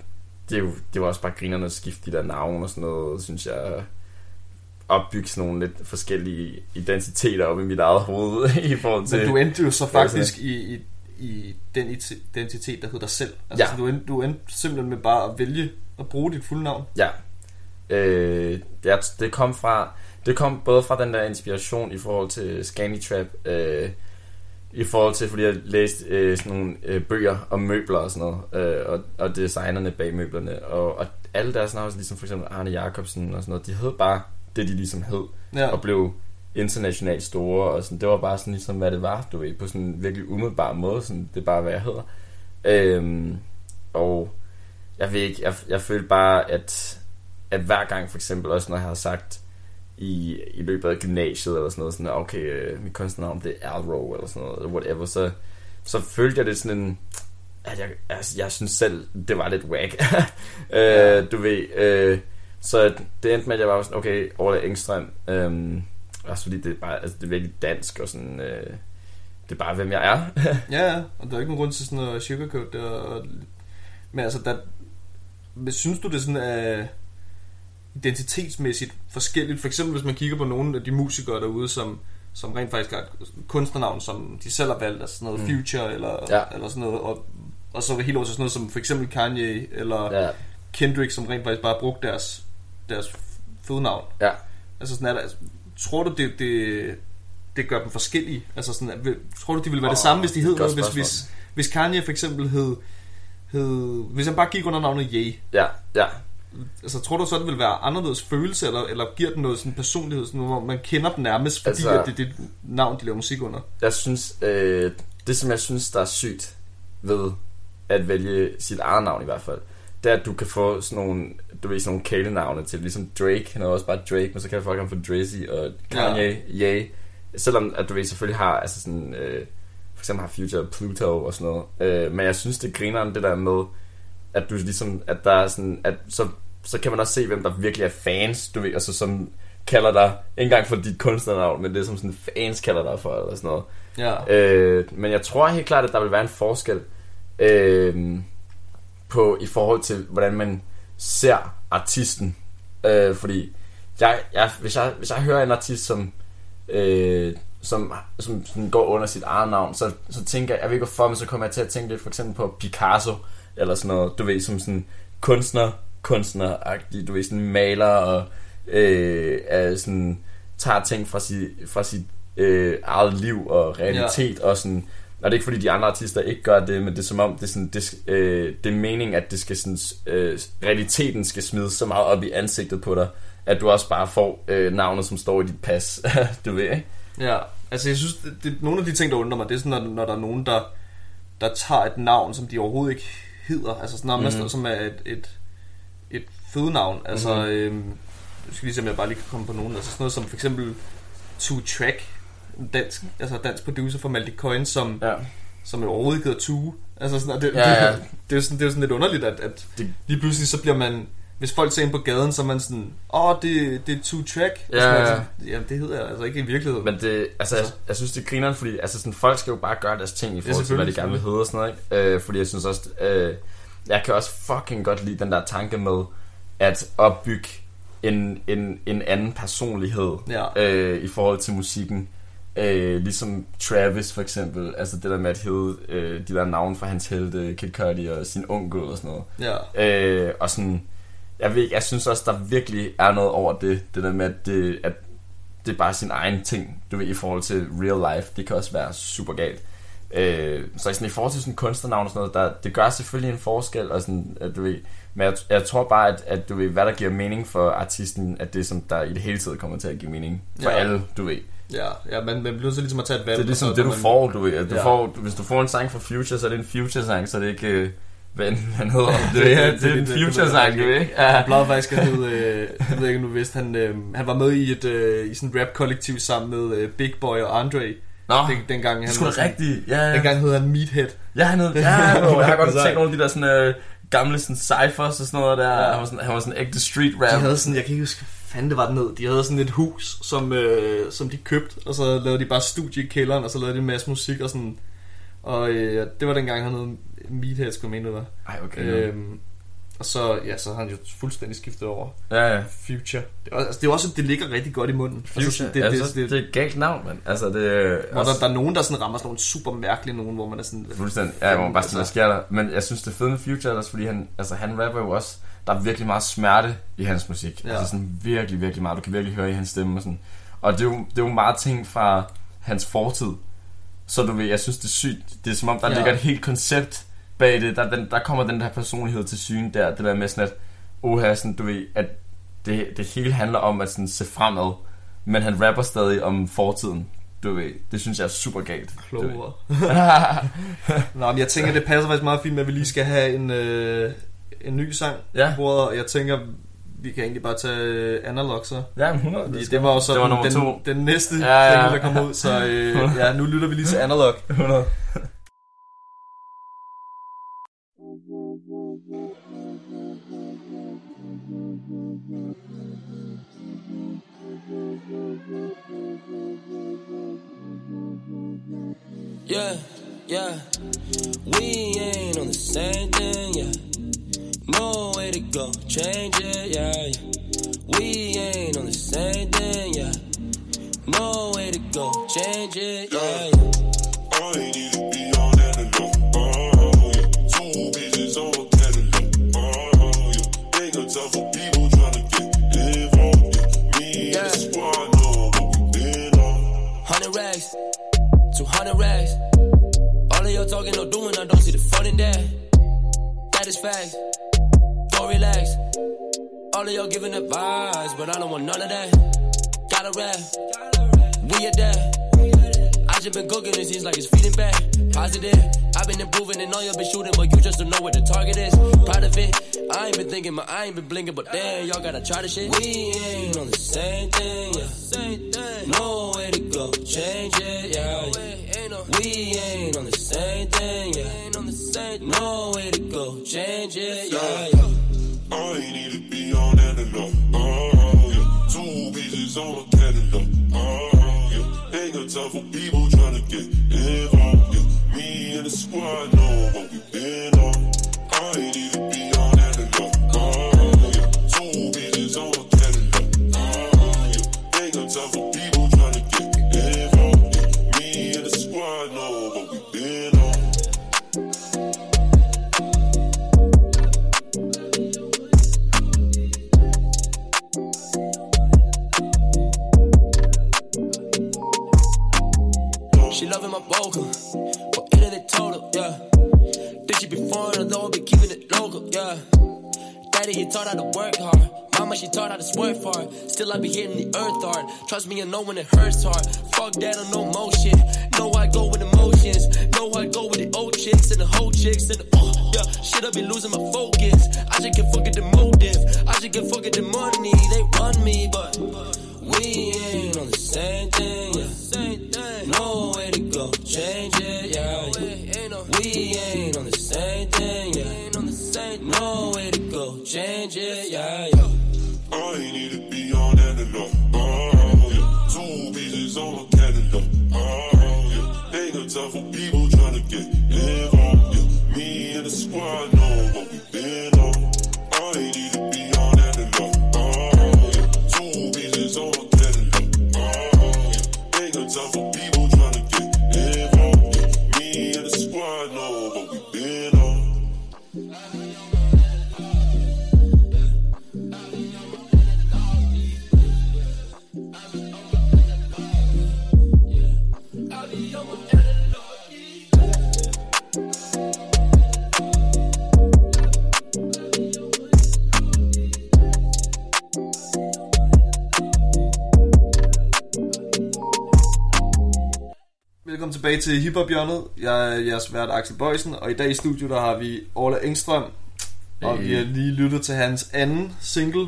B: det, er jo, det var også bare grinerne at skifte de der navne og sådan noget, synes jeg, opbygge sådan nogle lidt forskellige identiteter op i mit eget hoved i forhold til...
A: Men du endte jo så
B: Ja,
A: faktisk i, i, i den identitet, der hedder dig selv. Altså,
B: Ja.
A: du, endte, du endte simpelthen med bare at vælge at bruge dit fulde navn.
B: Ja. Øh, ja, det kom fra det kom både fra den der inspiration i forhold til Scanny Trap, øh, i forhold til, fordi jeg læste øh, sådan nogle øh, bøger om møbler og sådan noget, øh, og, og designerne bag møblerne, og, og alle deres navne, ligesom for eksempel Arne Jacobsen og sådan noget, de hed bare det, de ligesom hed,
A: Ja.
B: og blev internationalt store, og sådan, det var bare sådan ligesom, hvad det var, du ved, på sådan en virkelig umiddelbar måde, sådan, det er bare, hvad jeg hedder. Øhm, og jeg ved ikke, jeg, jeg følte bare, at, at hver gang, for eksempel også når jeg har sagt, i, i løbet af gymnasiet, eller sådan noget, sådan, okay, øh, mit kunstnernavn, det er Alro, eller sådan noget, eller whatever, så, så følte jeg det sådan en, at jeg, altså, jeg synes selv, det var lidt whack. øh, du ved, øh, så det endte med, at jeg var sådan, okay, Orla Engstrøm, øhm, også fordi det er bare, altså det er virkelig dansk, og sådan, øh, det er bare, hvem jeg er.
A: Ja, ja, og der er ikke nogen grund til sådan noget sugarcoat. Det, og, og, men altså, der, men synes du det sådan er identitetsmæssigt forskelligt? For eksempel hvis man kigger på nogle af de musikere derude, som, som rent faktisk har et kunstnernavn, som de selv har valgt, altså sådan noget
B: Mm.
A: Future, eller,
B: Ja.
A: eller sådan noget, og, og så helt over til sådan noget som for eksempel Kanye, eller ja. Kendrick, som rent faktisk bare har brugt deres, deres fødenavn.
B: ja.
A: Altså sådan er der, altså, tror du det, det, det gør dem forskellige? Altså sådan, at, vil- tror du det ville være det
B: Åh,
A: samme, hvis de hed noget, hvis, hvis, hvis Kanye for eksempel hed, hed, hvis han bare gik under navnet Ye,
B: Ja, ja.
A: altså tror du så, det ville være anderledes følelse, eller, eller giver den noget sådan personlighed, sådan, hvor man kender dem nærmest, fordi
B: altså,
A: at det er det navn, de laver musik under?
B: Jeg synes, øh, det som jeg synes, der er sygt ved at vælge sit eget navn i hvert fald, det er, at du kan få sådan nogle, du ved, sådan nogle kælenavne til, ligesom Drake, han er også bare Drake, men så kan folk ham for Drizzy, og Kanye, ja. Ye, selvom at du ved, selvfølgelig har, altså sådan, øh, for eksempel har Future Pluto og sådan noget, øh, men jeg synes, det griner det der med, at du ligesom, at der er sådan, at så, så kan man også se, hvem der virkelig er fans, du ved, altså som kalder dig, ikke engang for dit kunstnernavn, men det er som sådan fans kalder dig for, eller sådan noget.
A: Ja.
B: Øh, men jeg tror helt klart, at der vil være en forskel øh, på i forhold til, hvordan man ser artisten. Øh, fordi jeg, jeg, hvis, jeg, hvis jeg hører en artist, som, øh, som, som, som går under sit eget navn, så, så tænker jeg, jeg ved ikke hvorfor, men så kommer jeg til at tænke lidt for eksempel på Picasso, eller sådan noget, du ved, som sådan kunstner, kunstner du ved, sådan maler og øh, er sådan, tager ting fra sit, fra sit øh, eget liv og realitet ja. og sådan, og det er ikke fordi de andre artister ikke gør det, men det er som om, det er, sådan, det, øh, det er meningen, at det skal sådan, øh, realiteten skal smides så meget op i ansigtet på dig, at du også bare får øh, navnet, som står i dit pas. du ved, ikke?
A: Ja, altså jeg synes, det, det, nogle af de ting, der undrer mig, det er sådan, når, når der er nogen, der, der tager et navn, som de overhovedet ikke hedder. Altså sådan noget, mm-hmm. som er et, et, et fødenavn. Altså, mm-hmm. jeg skal lige se, om jeg bare lige kan komme på nogen. Altså sådan noget som for eksempel Two Track, dansk, altså dansk producer for Maldi Coin, som, ja. som jo overhovedet hedder Two. Altså sådan, det, ja, ja. Det, det, er jo sådan, det er jo sådan lidt underligt, at, at det... lige pludselig så bliver man hvis folk ser ind på gaden, så er man sådan, åh, oh, det, det er two track.
B: Ja.
A: Sådan, ja, det hedder altså ikke i virkeligheden.
B: Men det, altså, jeg, jeg synes, det griner, fordi altså, sådan, folk skal jo bare gøre deres ting i forhold til, hvad de gerne vil hedde og sådan noget. Ikke? Øh, fordi jeg synes også, øh, jeg kan også fucking godt lide den der tanke med, at opbygge en, en, en anden personlighed ja. øh, i forhold til musikken. Øh, ligesom Travis for eksempel, altså det der med at hedde øh, de der navne fra hans helte, Kid Cudi og sin onkel og sådan noget.
A: Ja.
B: Øh, og sådan, jeg, ved, jeg synes også, der virkelig er noget over det, det der med, at det, at det er bare sin egen ting, du ved, i forhold til real life. Det kan også være super galt. Øh, så sådan, i forhold til sådan kunstnernavn og sådan noget, der, det gør selvfølgelig en forskel, og sådan, at du ved, men jeg, jeg tror bare, at, at du ved, hvad der giver mening for artisten, at det som der i det hele taget kommer til at give mening for ja. alle, du ved.
A: Ja, ja men man bliver så ligesom at tage et valg.
B: Det er ligesom det, du man... får, du. Du ja. får, hvis du får en sang fra Future, så er det en Future-sang, så er det ikke... Øh, hvad han hedder. Det, er, det, det, er en future-sang, du ikke?
A: Ja. Han plejede faktisk at hedde, øh, jeg ved ikke, du vidste, han, øh, han var med i et øh, i sådan rap-kollektiv sammen med øh, Big Boy og Andre.
B: Nå, den, dengang, han
A: det skulle rigtigt. Ja, ja. Dengang hed han Meathead.
B: Ja, han hed, ja, bro, jeg har godt set nogle af de der sådan, øh, gamle sådan, cyphers og sådan noget der. Ja. Han, var sådan, han var sådan ægte street rap.
A: De havde sådan, jeg kan ikke huske, fanden det var ned. De havde sådan et hus, som, øh, som de købte, og så lavede de bare studie i kælderen, og så lavede de en masse musik og sådan. Og øh, det var dengang, han hed Meathead, skulle mene, det
B: var. Ej, okay. Øhm,
A: og så, ja, så har han jo fuldstændig skiftet over.
B: Ja, ja.
A: Future. Det er, altså, det er også, det ligger rigtig godt i munden.
B: Future. Altså, det, det, det, det, det, er et galt navn, men altså det...
A: Hvor der, der, er nogen, der sådan rammer sådan nogle super mærkelige nogen, hvor man er sådan...
B: Fuldstændig, ja, hvor man bare sådan, hvad sker der? Men jeg synes, det er fedt med Future, også fordi han, altså, han rapper jo også... Der er virkelig meget smerte i hans musik. Ja. Altså sådan virkelig, virkelig meget. Du kan virkelig høre i hans stemme og sådan. Og det er jo, det er jo meget ting fra hans fortid. Så du ved, jeg synes, det er sygt. Det er som om, der ja. ligger et helt koncept bag det, der, den, der kommer den der personlighed til syne der, det der med sådan at, oha, sådan, du ved, at det, det hele handler om at sådan se fremad, men han rapper stadig om fortiden. Du ved, det synes jeg er super galt.
A: Klogere. Nå, men jeg tænker, det passer faktisk meget fint med, at vi lige skal have en, øh, en ny sang
B: ja.
A: og jeg tænker, vi kan egentlig bare tage øh, Analog så.
B: Ja, 100. Det,
A: det var også det var den, to. den næste ja, ja. ting, der kom ud, så øh, ja, nu lytter vi lige til Analog.
B: 100.
C: Yeah, yeah. No way to go, change it, yeah. yeah. We ain't on the same thing, yeah. No way to go, change it, yeah. yeah. You need to be on that alone. Oh, uh-huh, yeah. Two bitches on Cadillac. Oh, uh-huh, yeah. Ain't no time for people trying to get live on. Yeah. Me yeah. and the squad know what we been on. Hundred racks. 200 racks. All of your talking, no doing, I don't see the fun in that. That is facts. Don't relax. All of y'all giving advice, but I don't want none of that. Gotta rap. We are there. I just been cooking, it seems like it's feeding back. Positive. I've been improving and all y'all been shooting, but you just don't know where the target is. Proud of it. I ain't been thinking, but I ain't been blinking, but damn, y'all gotta try the shit. We ain't on the same thing, yeah. No way to go change it, yeah. We ain't on the same thing, yeah. No way to go, change it, yeah.
D: Ain't need to be on analog. Oh, uh-huh, yeah. Two pieces on a catalog. Oh, uh-huh, yeah. Ain't got time for people trying to get involved. Yeah. Me and the squad know what we been on. I ain't need be
C: hitting the earth hard. Trust me, I know when it hurts hard. Fuck that, I no motion. Know I go with emotions. Know I go with the old chicks and the whole chicks and the, oh, yeah. Shit, I be losing my focus. I should get fucking the motive. I should get fucking the money. They run me, but we ain't on the same thing, yeah. No way to go, change it, yeah. We ain't on the same thing, yeah. No way to go, change it, yeah.
D: I
A: tilbage til Hip Hjørnet. Jeg er jeres vært Axel Bøjsen, og i dag i studiet der har vi Orla Engstrøm. Og
B: Hey.
A: vi har lige lyttet til hans anden single,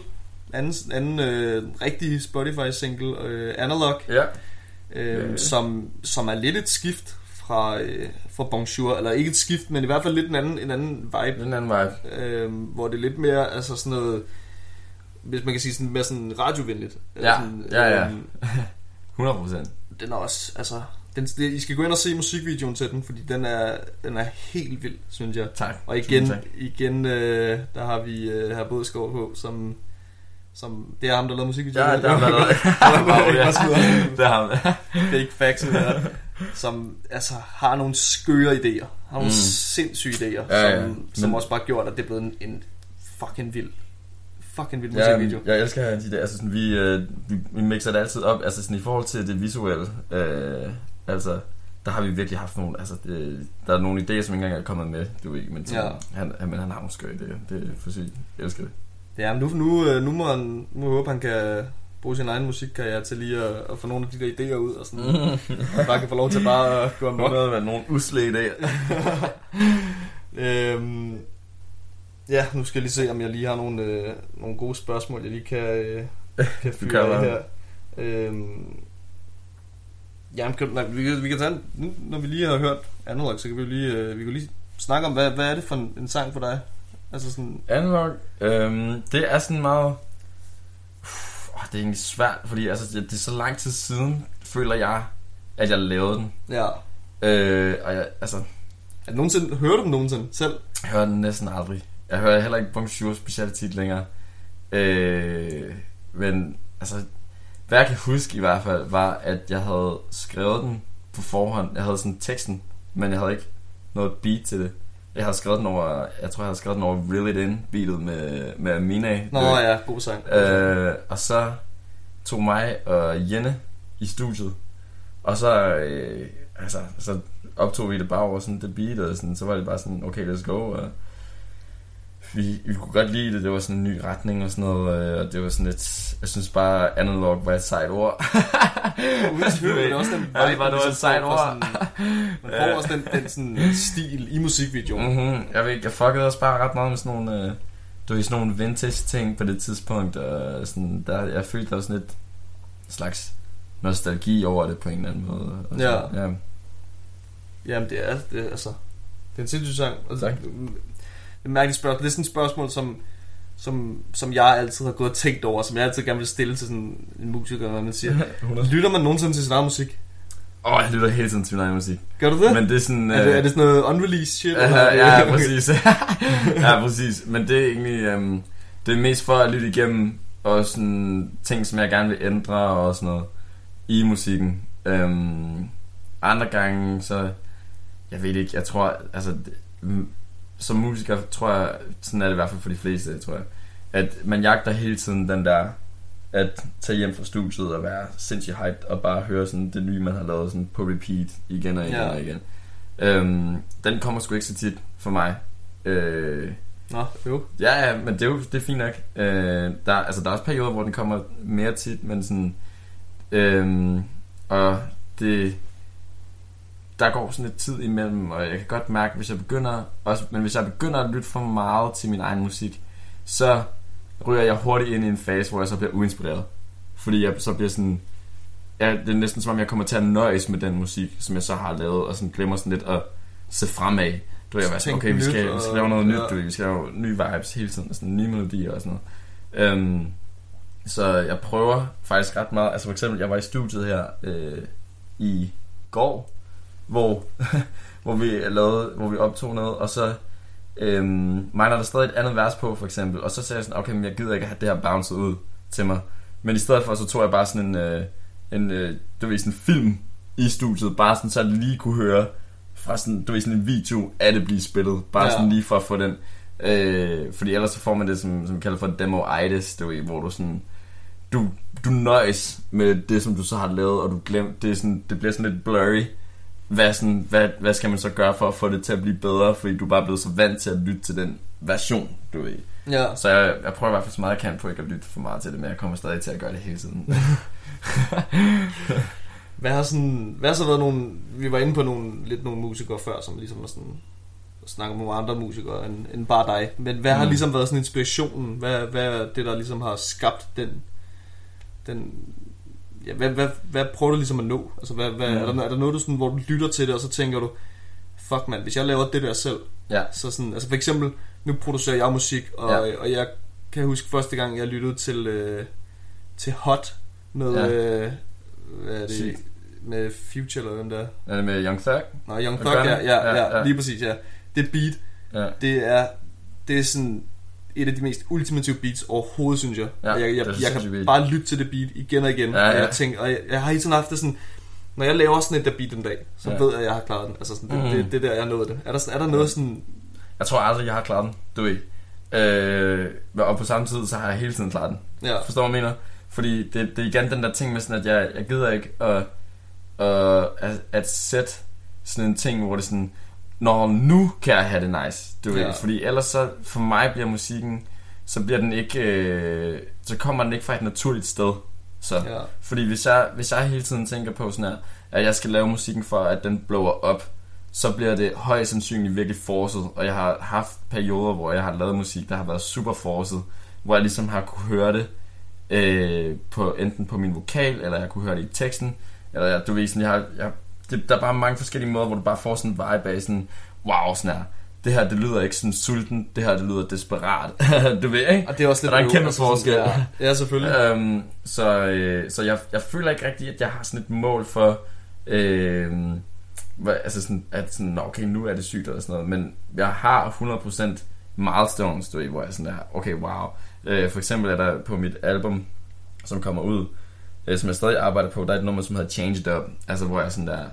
A: anden, anden øh, rigtige Spotify-single, øh, Analog,
B: Ja.
A: øh,
B: Ja.
A: som, som er lidt et skift fra, øh, fra Bonjour. Eller ikke et skift, men i hvert fald lidt en anden, en anden vibe.
B: Den anden vibe.
A: Øh, hvor det er lidt mere, altså sådan noget, hvis man kan sige sådan mere sådan radiovenligt.
B: Ja,
A: sådan,
B: ja, ja.
A: øhm,
B: 100 procent.
A: den er også, altså... Den, det, I skal gå ind og se musikvideoen til den, fordi den er, den er helt vild, synes jeg.
B: Tak.
A: Og igen,
B: tak.
A: igen øh, der har vi øh, her Bådskov på, som, som... Det er ham, der lavede musikvideoen.
B: Ja, der er der
A: Wow, ja.
B: Det er ham.
A: Fake facts med her, som altså, har nogle skøre idéer. Har nogle
B: Mm.
A: sindssyge idéer,
B: Ja, ja.
A: som, som
B: Men-
A: også bare gjort, at det er blevet en, en fucking vild, fucking vild
B: Ja,
A: musikvideo.
B: jeg elsker de der, altså sådan, vi, øh, vi, vi mixer det altid op, altså sådan i forhold til det visuelle, øh, altså, der har vi virkelig haft nogle, altså, det, der er nogle idéer, som ikke engang er kommet med, du ved, men,
A: Ja.
B: han, han, men han har nogle skøre idéer, det er for sygt, jeg elsker det.
A: Ja, men nu, nu, øh, nu må han nu må jeg håbe, han kan bruge sin egen musikkarriere til lige at, at få nogle af de der idéer ud, og sådan, mm. bare kan få lov til bare at gå amok.
B: Noget med nogle usle idéer.
A: øhm, ja, nu skal jeg lige se, om jeg lige har nogle, øh, nogle gode spørgsmål, jeg lige kan, øh, kan fyre af her. Øhm, jamen, kan, nej, vi, kan, vi kan tage nu, når vi lige har hørt Analog, så kan vi lige, øh, vi kan lige snakke om, hvad, hvad er det for en, en sang for dig? Altså sådan,
B: Analog, øhm, det er sådan meget... Uff, åh, det er egentlig svært, fordi altså, det, er så lang tid siden, føler jeg, at jeg lavede den.
A: ja.
B: Øh, og jeg, altså,
A: Er nogensinde, hører du dem nogensinde selv?
B: jeg hører den næsten aldrig. Jeg hører heller ikke Bonjour specielt tit længere. Øh, men altså, hvad jeg kan huske i hvert fald, var, at jeg havde skrevet den på forhånd. Jeg havde sådan teksten, men jeg havde ikke noget beat til det. Jeg havde skrevet den over, jeg tror jeg havde skrevet den over Reel It In beatet med, med Amina.
A: Nå ja, god sang.
B: Øh, og så tog mig og Jenne i studiet. Og så, øh, altså, så optog vi det bare over sådan det beat, og sådan, så var det bare sådan, okay, let's go. Og vi, vi kunne godt lide det, det var sådan en ny retning og sådan noget, øh, og det var sådan lidt, jeg synes bare, analog var et sejt ord.
A: Uden tvivl, det er også den
B: Ja, det var noget
A: man
B: sejt
A: får for
B: ord.
A: sådan- Man får også den, den sådan stil i musikvideoen.
B: Mm-hmm. Jeg ved ikke, jeg fuckede også bare ret meget med sådan nogle, øh, du ved, sådan nogle vintage ting på det tidspunkt, og sådan, der, jeg følte, der var sådan et slags nostalgi over det på en eller anden måde. Og så,
A: Ja.
B: ja.
A: Jamen, det er, det er altså... Det er en sindssyg sang. Altså,
B: Tak.
A: Det er et mærkeligt spørgsmål. Det er sådan et spørgsmål, som, som, som jeg altid har gået og tænkt over, som jeg altid gerne vil stille til sådan en musiker, når man siger,
B: 100.
A: lytter man nogensinde til sin egen musik?
B: Åh, oh, jeg lytter hele tiden til min egen musik.
A: Gør du det?
B: Men det er sådan...
A: er, det, er det sådan noget unreleased shit?
B: Ja, ja, præcis. ja, præcis. Men det er egentlig... Øhm, det er mest for at lytte igennem og sådan ting, som jeg gerne vil ændre og sådan noget i musikken. Øhm, andre gange, så... Jeg ved ikke, jeg tror... Altså, som musiker tror jeg, sådan er det i hvert fald for de fleste, tror jeg, at man jagter hele tiden den der at tage hjem fra studiet og være sindssygt hyped og bare høre sådan det nye, man har lavet sådan på repeat igen og igen
A: Ja.
B: og igen. Øhm, den kommer sgu ikke så tit for mig. Øh,
A: Nå, jo.
B: ja, ja, men det er jo det er fint nok. Øh, der, altså, der er også perioder, hvor den kommer mere tit, men sådan... Øh, og det... Der går sådan lidt tid imellem, og jeg kan godt mærke, hvis jeg begynder... Også, men hvis jeg begynder at lytte for meget til min egen musik, så ryger jeg hurtigt ind i en fase, hvor jeg så bliver uinspireret. Fordi jeg så bliver sådan... Ja, det er næsten som om, jeg kommer til at nøjes med den musik, som jeg så har lavet, og sådan glemmer sådan lidt at se fremad. Du ved, jeg var sådan, okay, vi skal, vi skal lave noget
A: og-
B: nyt,
A: ja.
B: du vi skal lave nye vibes hele tiden, og sådan nye melodier og sådan noget. Øhm, så jeg prøver faktisk ret meget, altså for eksempel, jeg var i studiet her øh, i går, hvor, hvor vi lavede, hvor vi optog noget, og så øhm, mangler der stadig et andet vers på, for eksempel, og så sagde jeg sådan, okay, men jeg gider ikke at have det her bounced ud til mig, men i stedet for, så tog jeg bare sådan en, øh, en øh, du ved, sådan en film i studiet, bare sådan, så jeg lige kunne høre fra sådan, du ved, sådan en video af det blive spillet, bare
A: Ja.
B: sådan lige for at få den, øh, fordi ellers så får man det, som, som kalder for demo-itis, du ved, hvor du sådan, du, du nøjes med det, som du så har lavet, og du glemmer, det, er sådan, det bliver sådan lidt blurry. Hvad, sådan, hvad, hvad skal man så gøre for at få det til at blive bedre, fordi du er bare blevet så vant til at lytte til den version, du ved.
A: Ja.
B: Så jeg, jeg prøver i hvert fald så meget jeg kan på ikke at lytte for meget til det, men jeg kommer stadig til at gøre det hele tiden.
A: Hvad har, sådan, hvad har så været nogle... Vi var inde på nogle, lidt nogle musikere før, som ligesom var sådan snakke om nogle andre musikere end, end bare dig. Men hvad har
B: Mm.
A: ligesom været sådan inspirationen? Hvad, hvad er det, der ligesom har skabt den... den ja, hvad, hvad, hvad prøver du ligesom at nå? Altså, hvad, hvad,
B: Mm.
A: er, der, er der noget, du sådan, hvor du lytter til det, og så tænker du, fuck man, hvis jeg laver det der selv,
B: ja.
A: så sådan, altså for eksempel, nu producerer jeg musik, og, ja. Og jeg kan huske første gang, jeg lyttede til, øh, til Hot med, ja. Øh, hvad er det,
B: Sygt.
A: med Future eller hvem der er.
B: Er det med Young Thug?
A: Nej, Young Thug, ja,
B: Gunna?
A: ja, ja,
B: Ja,
A: ja,
B: ja.
A: lige præcis, ja. Det beat,
B: Ja.
A: det er, det er sådan et af de mest ultimative beats overhovedet, synes jeg.
B: Ja,
A: og jeg, jeg,
B: det
A: jeg kan
B: beat.
A: bare lytte til det beat igen og igen,
B: Ja,
A: og jeg
B: ja.
A: tænker, og jeg, jeg har hele tiden haft det sådan, når jeg laver sådan et der beat en dag, så
B: Ja.
A: ved jeg, at jeg har klaret den. Altså sådan, det,
B: Mm.
A: det, det, der, jeg nåede det. Er der, er der noget sådan,
B: Jeg tror aldrig, jeg har klaret den, du ved. Øh, og på samme tid, så har jeg hele tiden klaret den.
A: ja,
B: Forstår du, hvad jeg mener? Fordi det, det er igen den der ting med sådan, at jeg, jeg gider ikke at, at, at, at sætte sådan en ting, hvor det sådan, Når nu kan jeg have det nice, du ved.
A: Ja.
B: Fordi ellers så, for mig bliver musikken, så bliver den ikke, øh, så kommer den ikke fra et naturligt sted. Så.
A: ja.
B: Fordi hvis jeg, hvis jeg hele tiden tænker på sådan her, at jeg skal lave musikken for, at den blower op, så bliver det højst sandsynligt virkelig forcet. Og jeg har haft perioder, hvor jeg har lavet musik, der har været super forcet, hvor jeg ligesom har kunne høre det, øh, på, enten på min vokal, eller jeg kunne høre det i teksten, eller jeg, du ved sådan, jeg har, jeg, det, der er bare mange forskellige måder, hvor du bare får sådan en vibe af sådan, wow, sådan her, det her, det lyder ikke sådan sulten, det her, det lyder desperat, du ved, ikke?
A: Og det er også lidt
B: Og der er en kæmpe forskel.
A: Ja, ja selvfølgelig.
B: Øhm, så øh, så jeg, jeg føler ikke rigtigt, at jeg har sådan et mål for, øh, hvad, altså sådan, at sådan, "Nå, okay, nu er det sygt eller sådan noget, men jeg har 100% milestones, du ved, hvor jeg sådan er, okay, wow. Øh, for eksempel er der på mit album, som kommer ud, øh, som jeg stadig arbejder på, der er et nummer, som hedder Changed Up, altså hvor jeg sådan der,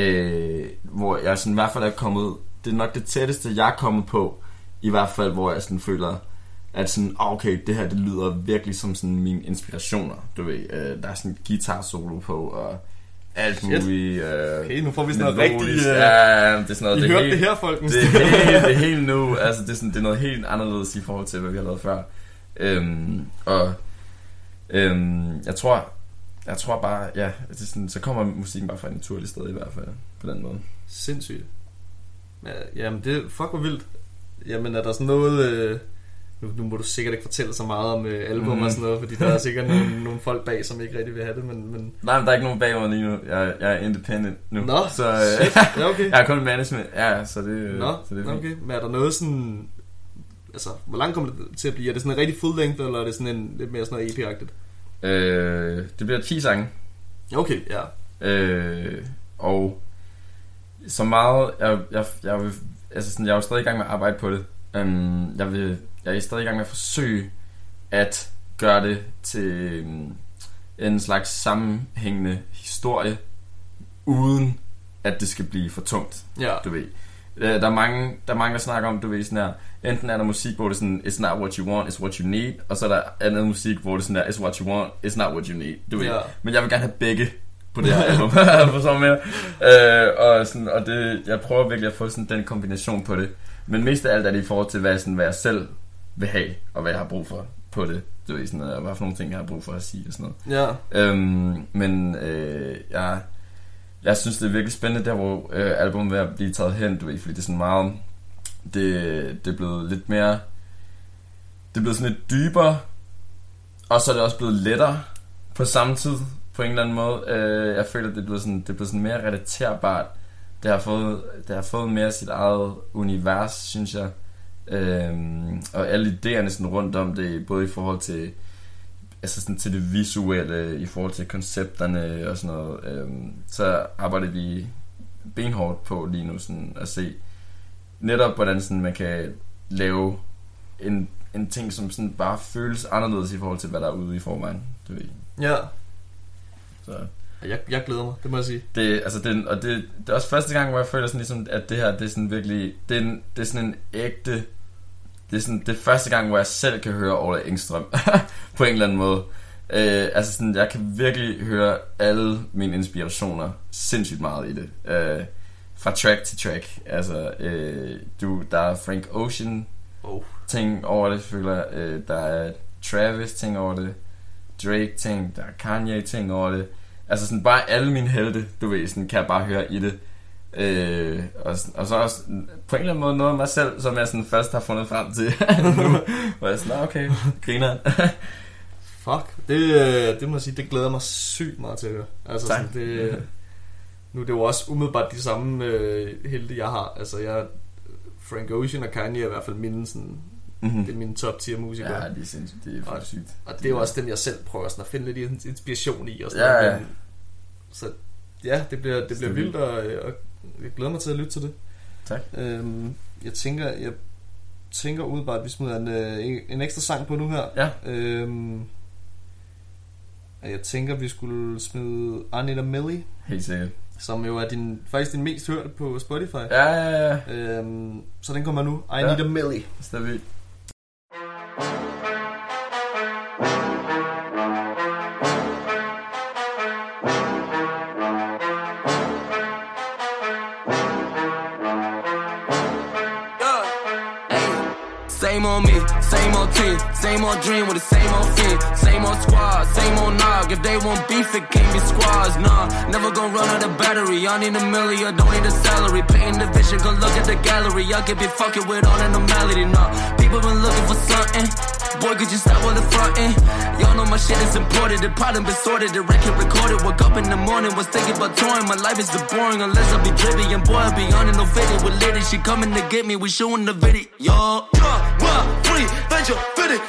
B: øh, hvor jeg sådan i hvert fald er kommet, det er nok det tætteste, jeg er kommet på, i hvert fald, hvor jeg sådan føler, at sådan, "Ah, okay, det her, det lyder virkelig som sådan mine inspirationer, du ved, øh, der er sådan guitar solo på, og alt
A: Shit.
B: muligt. Øh,
A: Okay, nu får vi sådan noget
B: melodisk.
A: rigtig... Uh,
B: Ja, det er sådan noget,
A: I
B: det
A: hørte
B: helt,
A: det her, folkens.
B: det er helt, det er helt nu, altså det er, sådan, det er noget helt anderledes i forhold til, hvad vi har lavet før. Øhm, og øhm, jeg tror, jeg tror bare, ja, det er sådan, så kommer musikken bare fra et naturligt sted i hvert fald, på den måde.
A: Sindssygt. Ja, jamen, det fuck hvor vildt. Jamen, er der sådan noget... Øh, nu, nu må du sikkert ikke fortælle så meget om øh, album
B: Mhm.
A: og sådan noget, fordi der er sikkert nogle, nogle folk bag, som ikke rigtig vil have det, men... men
B: Nej, men der er ikke nogen bagud lige nu. Jeg, jeg er independent nu.
A: Nå,
B: så øh,
A: shit. Ja, okay.
B: jeg er kun management. Ja, så det,
A: Nå,
B: så det er fint.
A: okay. Men er der noget sådan... Altså, hvor langt kommer det til at blive? Er det sådan en rigtig full length, eller er det sådan en lidt mere sådan noget EP-agtigt?
B: Øh, det bliver 10 sange.
A: Okay, ja.
B: Øh, og så meget, jeg, jeg, jeg, vil, altså sådan, jeg er jo stadig i gang med at arbejde på det. Um, jeg, vil, jeg er stadig i gang med at forsøge at gøre det til um, en slags sammenhængende historie, uden at det skal blive for tungt,
A: Ja,
B: du ved. Øh, Der er, mange, der er mange, der snakker om, du ved, sådan her, enten er der musik, hvor det er sådan, it's not what you want, it's what you need, og så er der andet musik, hvor det er sådan der, it's what you want, it's not what you need, du ved.
A: Ja.
B: Men jeg vil gerne have begge på det her album, for så mere. Øh, og, sådan, og det, jeg prøver virkelig at få sådan den kombination på det. Men mest af alt er det i forhold til, hvad, sådan, hvad jeg selv vil have, og hvad jeg har brug for på det. Du ved, sådan, og hvad for nogle ting, jeg har brug for at sige og sådan noget.
A: ja.
B: Øhm, men øh, jeg, jeg synes, det er virkelig spændende der, hvor øh, albumet er ved at blive taget hen, du ved, fordi det er sådan meget, det, det er blevet lidt mere, det er blevet sådan lidt dybere, og så er det også blevet lettere på samme tid, på en eller anden måde. Øh, jeg føler, det er blevet sådan, det er blevet sådan mere relaterbart. Det har fået, det har fået mere sit eget univers, synes jeg. Øh, og alle idéerne sådan rundt om det, både i forhold til altså sådan til det visuelle, i forhold til koncepterne og sådan noget, øhm, så arbejder vi benhårdt på lige nu sådan at se netop, hvordan sådan man kan lave en, en ting, som sådan bare føles anderledes i forhold til, hvad der er ude i forvejen. Du ved.
A: Ja.
B: Så
A: Jeg, jeg glæder mig, det må jeg sige.
B: det, altså det, og det, det er også første gang, hvor jeg føler sådan ligesom, at det her, det er sådan virkelig, det er, en, det er sådan en ægte, det er sådan, det er første gang, hvor jeg selv kan høre Ola Engstrøm, på en eller anden måde. Øh, altså sådan, jeg kan virkelig høre alle mine inspirationer sindssygt meget i det. Øh, fra track til track. Altså, øh, du, der er Frank Ocean
A: Oh.
B: ting over det, føler jeg. Øh, der er Travis ting over det. Drake ting, der er Kanye ting over det. Altså sådan bare alle mine helte, du ved, sådan kan jeg bare høre i det. Øh, og, og så også på en eller anden måde noget af mig selv, som jeg sådan først har fundet frem til nu. Hvor jeg sådan, "Nå, okay, griner.
A: Fuck, det, øh, det må jeg sige, det glæder mig sygt meget til at. Altså,
B: Tak.
A: sådan, det, nu er det jo også umiddelbart de samme øh, helte, jeg har. Altså, jeg, Frank Ocean og Kanye er i hvert fald mine, sådan,
B: Mhm.
A: det er mine top tier musikere.
B: ja, det er sindssygt, det er
A: Og-
B: sygt.
A: Og det er jo også dem, jeg selv prøver sådan at finde lidt in- inspiration i. Og sådan
B: Ja, ja.
A: men- Så ja, det bliver, det bliver vildt, og, og jeg glæder mig til at lytte til det.
B: Tak.
A: Øhm, jeg tænker, jeg tænker udebart, at vi smider en, øh, en, en ekstra sang på nu her.
B: Ja.
A: Øhm, jeg tænker, vi skulle smide Anita Millie,
B: Helt sikkert.
A: som jo er din, faktisk din mest hørte på Spotify.
B: Ja, ja, ja.
A: Øhm, så den kommer nu. I
B: Ja.
A: Need a Millie.
B: Stabilt.
C: Yeah. Same old me, same old team, same old dream with the same old fiend, same old squad, If they want beef, it can't be squads. Nah, never gonna run out of battery. I need a million, don't need a salary. Painting the vision, go look at the gallery. I could be fucking with all the normality. Nah, people been looking for something. Boy, could you stop all the frontin'? Y'all know my shit is imported. The problem been sorted, the record recorded. Woke up in the morning, was thinking about touring. My life is so boring unless I be drippy. And boy, I be on it, no fitted with lady. She coming to get me, we showing the video. Yo, wild, free, venture, fitted.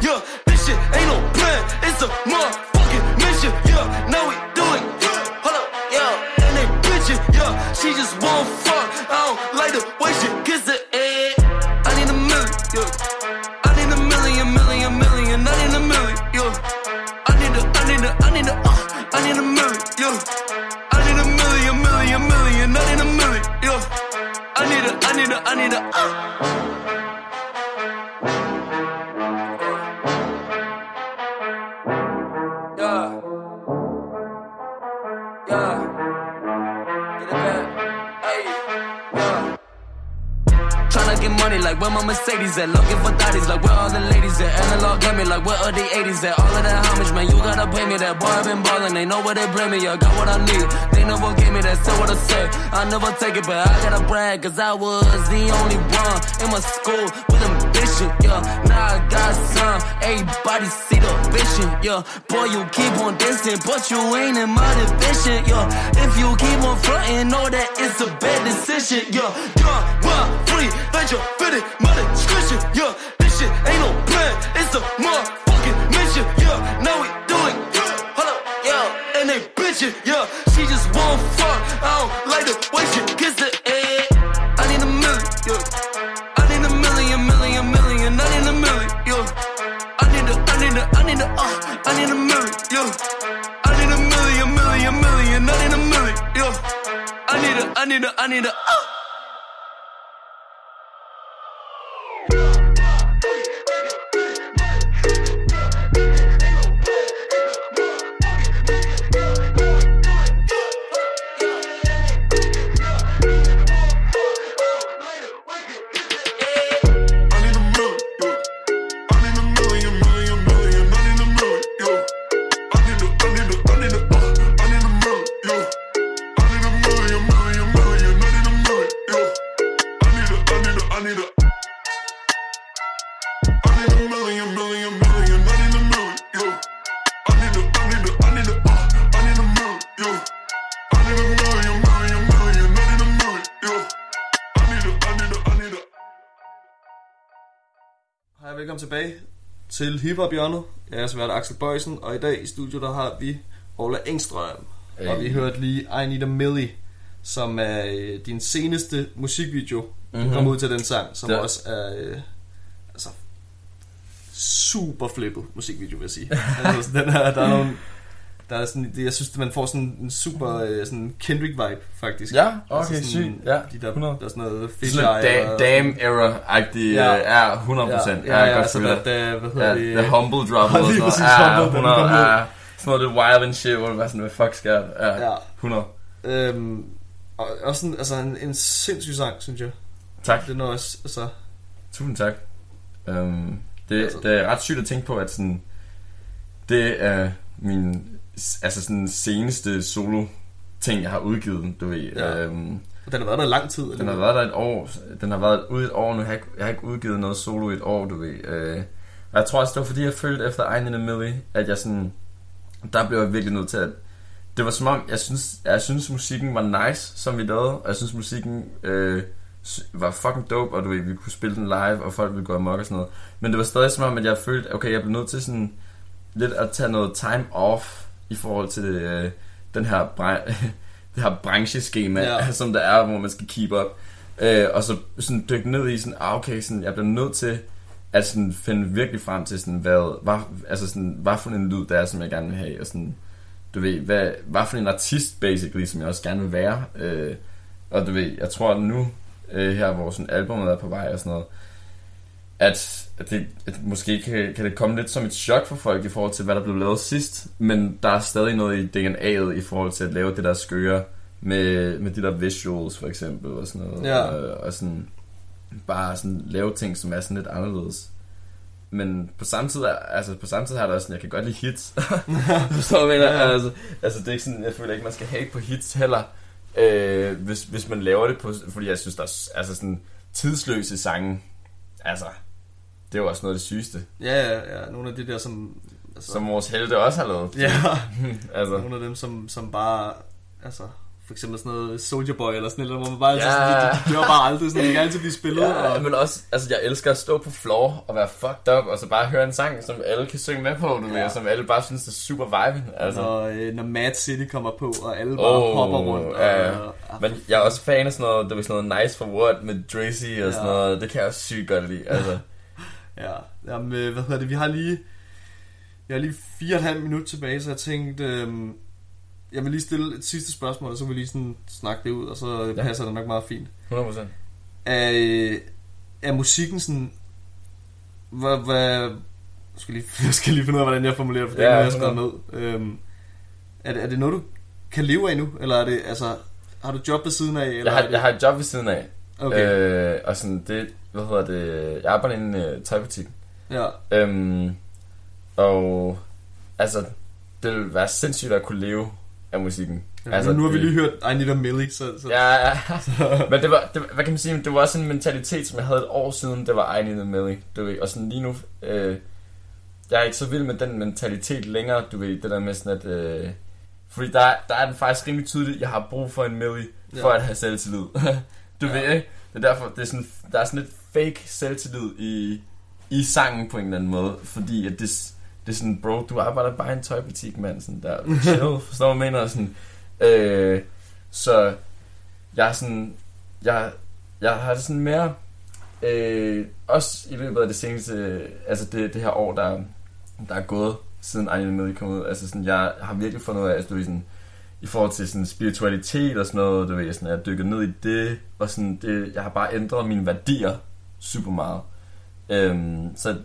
C: Yeah, shit ain't no plan, it's a motherfucking mission. Yeah, now we do it. Hold up, yeah, and they bitchin'. Yeah, she just won't fuck. I don't like the way she kiss the head. I need a million, yeah. I need a million, million, million. I need a million, yeah. I need a, I need a, I need a, uh, I need a million, yeah. I need a million, million, million. I need a million, yeah. I need a, I need a, I need a, uh. like where my Mercedes at? Looking for thotties, like where all the ladies at? Analog got me, like where are the 80s at? All of that homage, man, you gotta pay me that. Boy, i been ballin', they know where they blame me, I got what I need. They never gave me that, say what I said. I never take it, but I gotta brag, cause I was the only one in my school with ambition, yeah. Now I got some, everybody see the vision, yeah. Boy, you keep on dancing, but you ain't in my division, yeah. If you keep on frontin', know that it's a bad decision, yeah. Yeah. 20, 100, 50, mother, squishing, yeah, this shit ain't no plan.
A: Til Hiphop Hjørnet. Jeg er svært Axel Bøjsen, og i dag i studiet der har vi Ola Engstrøm.
B: Hey.
A: Og vi hørte lige I Need a Millie, som er øh, din seneste musikvideo. Mm-hmm.
B: Mhm.
A: Du kom ud til den sang, som
B: Ja.
A: også er øh, altså, super flippet musikvideo, vil jeg sige. altså, den her, der er nogle... Der er sådan, det- jeg synes, at man får sådan en super øh, sådan Kendrick-vibe, faktisk.
B: Ja, okay,
A: Altså
B: sygt. Ja,
A: De der,
B: 100.
A: der er sådan noget fish
B: Sådan da,
A: og-
B: dame era-agtig,
A: Ja.
B: ja. ja, 100 procent.
A: Ja, ja, ja,
B: godt
A: altså, der,
B: det.
A: der, hvad hedder
B: Ja,
A: det?
B: the humble drop
A: Ja,
B: og
A: lige
B: sådan noget.
A: præcis,
B: Ja,
A: humble, den
B: 100,
A: kom ud.
B: ja. Sådan noget lidt wild and shit, hvor du var sådan, hvad fuck sker der? Ja,
A: Ja.
B: 100.
A: Øhm, og også sådan, altså en, en sindssyg sang, synes jeg.
B: Tak.
A: Den er også, altså...
B: Tusind tak. Um, det,
A: Altså-
B: det er ret sygt at tænke på, at sådan, det er min altså sådan seneste solo ting, jeg har udgivet, du ved.
A: Ja.
B: Um,
A: Og den har været der lang tid.
B: den har været der et år. Den har været ude et år nu. Jeg har ikke, jeg har ikke udgivet noget solo i et år, du ved. Uh, og jeg tror også, det var fordi, jeg følte efter Ein in a Millie, at jeg sådan... Der blev jeg virkelig nødt til at... Det var som om, jeg synes, jeg synes musikken var nice, som vi lavede. Og jeg synes, musikken øh, var fucking dope, og du ved, vi kunne spille den live, og folk ville gå amok og sådan noget. Men det var stadig som om, at jeg følte, okay, jeg blev nødt til sådan lidt at tage noget time off i forhold til øh, den her, bra- det her brancheskema,
A: ja.
B: som der er, hvor man skal keep up. Øh, og så sådan dykke ned i sådan, ah, okay, sådan, jeg bliver nødt til at sådan finde virkelig frem til sådan, hvad, hvad, altså sådan, hvad for en lyd der er, som jeg gerne vil have, og sådan, du ved, hvad, hvad for en artist, basically, som jeg også gerne vil være. Øh, og du ved, jeg tror at nu, øh, her hvor sådan albumet er på vej og sådan noget, at, at, det, at måske kan, kan det komme lidt som et chok for folk i forhold til, hvad der blev lavet sidst, men der er stadig noget i DNA'et i forhold til at lave det der skøre med, med de der visuals for eksempel og sådan noget.
A: Ja.
B: Og, og sådan bare sådan lave ting, som er sådan lidt anderledes. Men på samme tid, altså på samme tid har der også sådan, jeg kan godt lide hits. Forstår du, mener?
A: Ja.
B: Altså, altså det er ikke sådan, jeg føler ikke, man skal hate på hits heller. Øh, hvis, hvis man laver det på, fordi jeg synes, der er altså sådan tidsløse sange, altså, det er jo også noget af det sygeste,
A: Ja, ja, ja. Nogle af de der, som... Altså,
B: som vores helte også har lavet.
A: Ja,
B: altså,
A: nogle af dem, som, som bare... Altså, for eksempel sådan noget Soldier Boy eller sådan noget, hvor man bare
B: Ja.
A: sådan, de, de dør bare aldrig, sådan, de kan altid blive spillet.
B: ja,
A: og,
B: men også, altså jeg elsker at stå på floor og være fucked up, og så bare høre en sang, som alle kan synge med på, du
A: Ja.
B: ved, og som alle bare synes er super vibing. Altså.
A: når, øh, når Mad City kommer på, og alle bare
B: Åh,
A: hopper rundt.
B: ja.
A: Og, og,
B: Men jeg er også fan af sådan noget, det var sådan noget nice for what med Dracy og
A: Ja.
B: sådan noget, det kan jeg også sygt godt lide. Altså.
A: Ja, jamen, øh, hvad hedder det, vi har lige, jeg har lige fire og et halvt minut tilbage, så jeg tænkte, øhm, jeg vil lige stille et sidste spørgsmål, og så vil vi lige sådan snakke det ud, og så
B: Ja.
A: passer det nok meget fint.
B: 100%.
A: Er, øh, er musikken sådan, hvad, hvad, jeg skal, lige, jeg skal lige finde ud af, hvordan jeg formulerer for det
B: Ja,
A: er noget, jeg har skrevet ned. Øhm, er, det, er det noget, du kan leve af nu, eller er det, altså, har du job ved siden af? Eller
B: Jeg har, jeg har et job ved siden af,
A: Okay,
B: øh, og sådan det, hvad hedder det, jeg arbejder i en øh, tøjbutik.
A: ja,
B: Øhm, og altså, det ville være sindssygt at kunne leve af musikken.
A: Altså, nu har vi lige hørt I Need a Millie, så... så
B: Ja, ja. Men det var, det, hvad kan man sige, det var også en mentalitet, som jeg havde et år siden, det var I Need a Millie, du ved, og sådan lige nu, øh, jeg er ikke så vild med den mentalitet længere, du ved, det der med sådan at, øh, fordi der, der er den faktisk rimelig tydeligt, jeg har brug for en Millie, for
A: Ja.
B: at have selvtillid. du
A: Ja.
B: ved, ikke? Det er derfor, det er sådan, der er sådan lidt fake selvtillid i, i sangen på en eller anden måde, fordi at det, det er sådan, bro, du arbejder bare i en tøjbutik, mand, sådan der, chill, forstår du, mener? Sådan, øh, så jeg er sådan, jeg, jeg har det sådan mere, øh, også i løbet af det seneste, altså det, det her år, der, der er gået, siden Ejne Møde kom ud, altså sådan, jeg har virkelig fundet ud af, at du sådan, i forhold til sådan spiritualitet og sådan noget, du ved, sådan, jeg dykker ned i det, og sådan, det, jeg har bare ændret mine værdier super meget. Øhm, så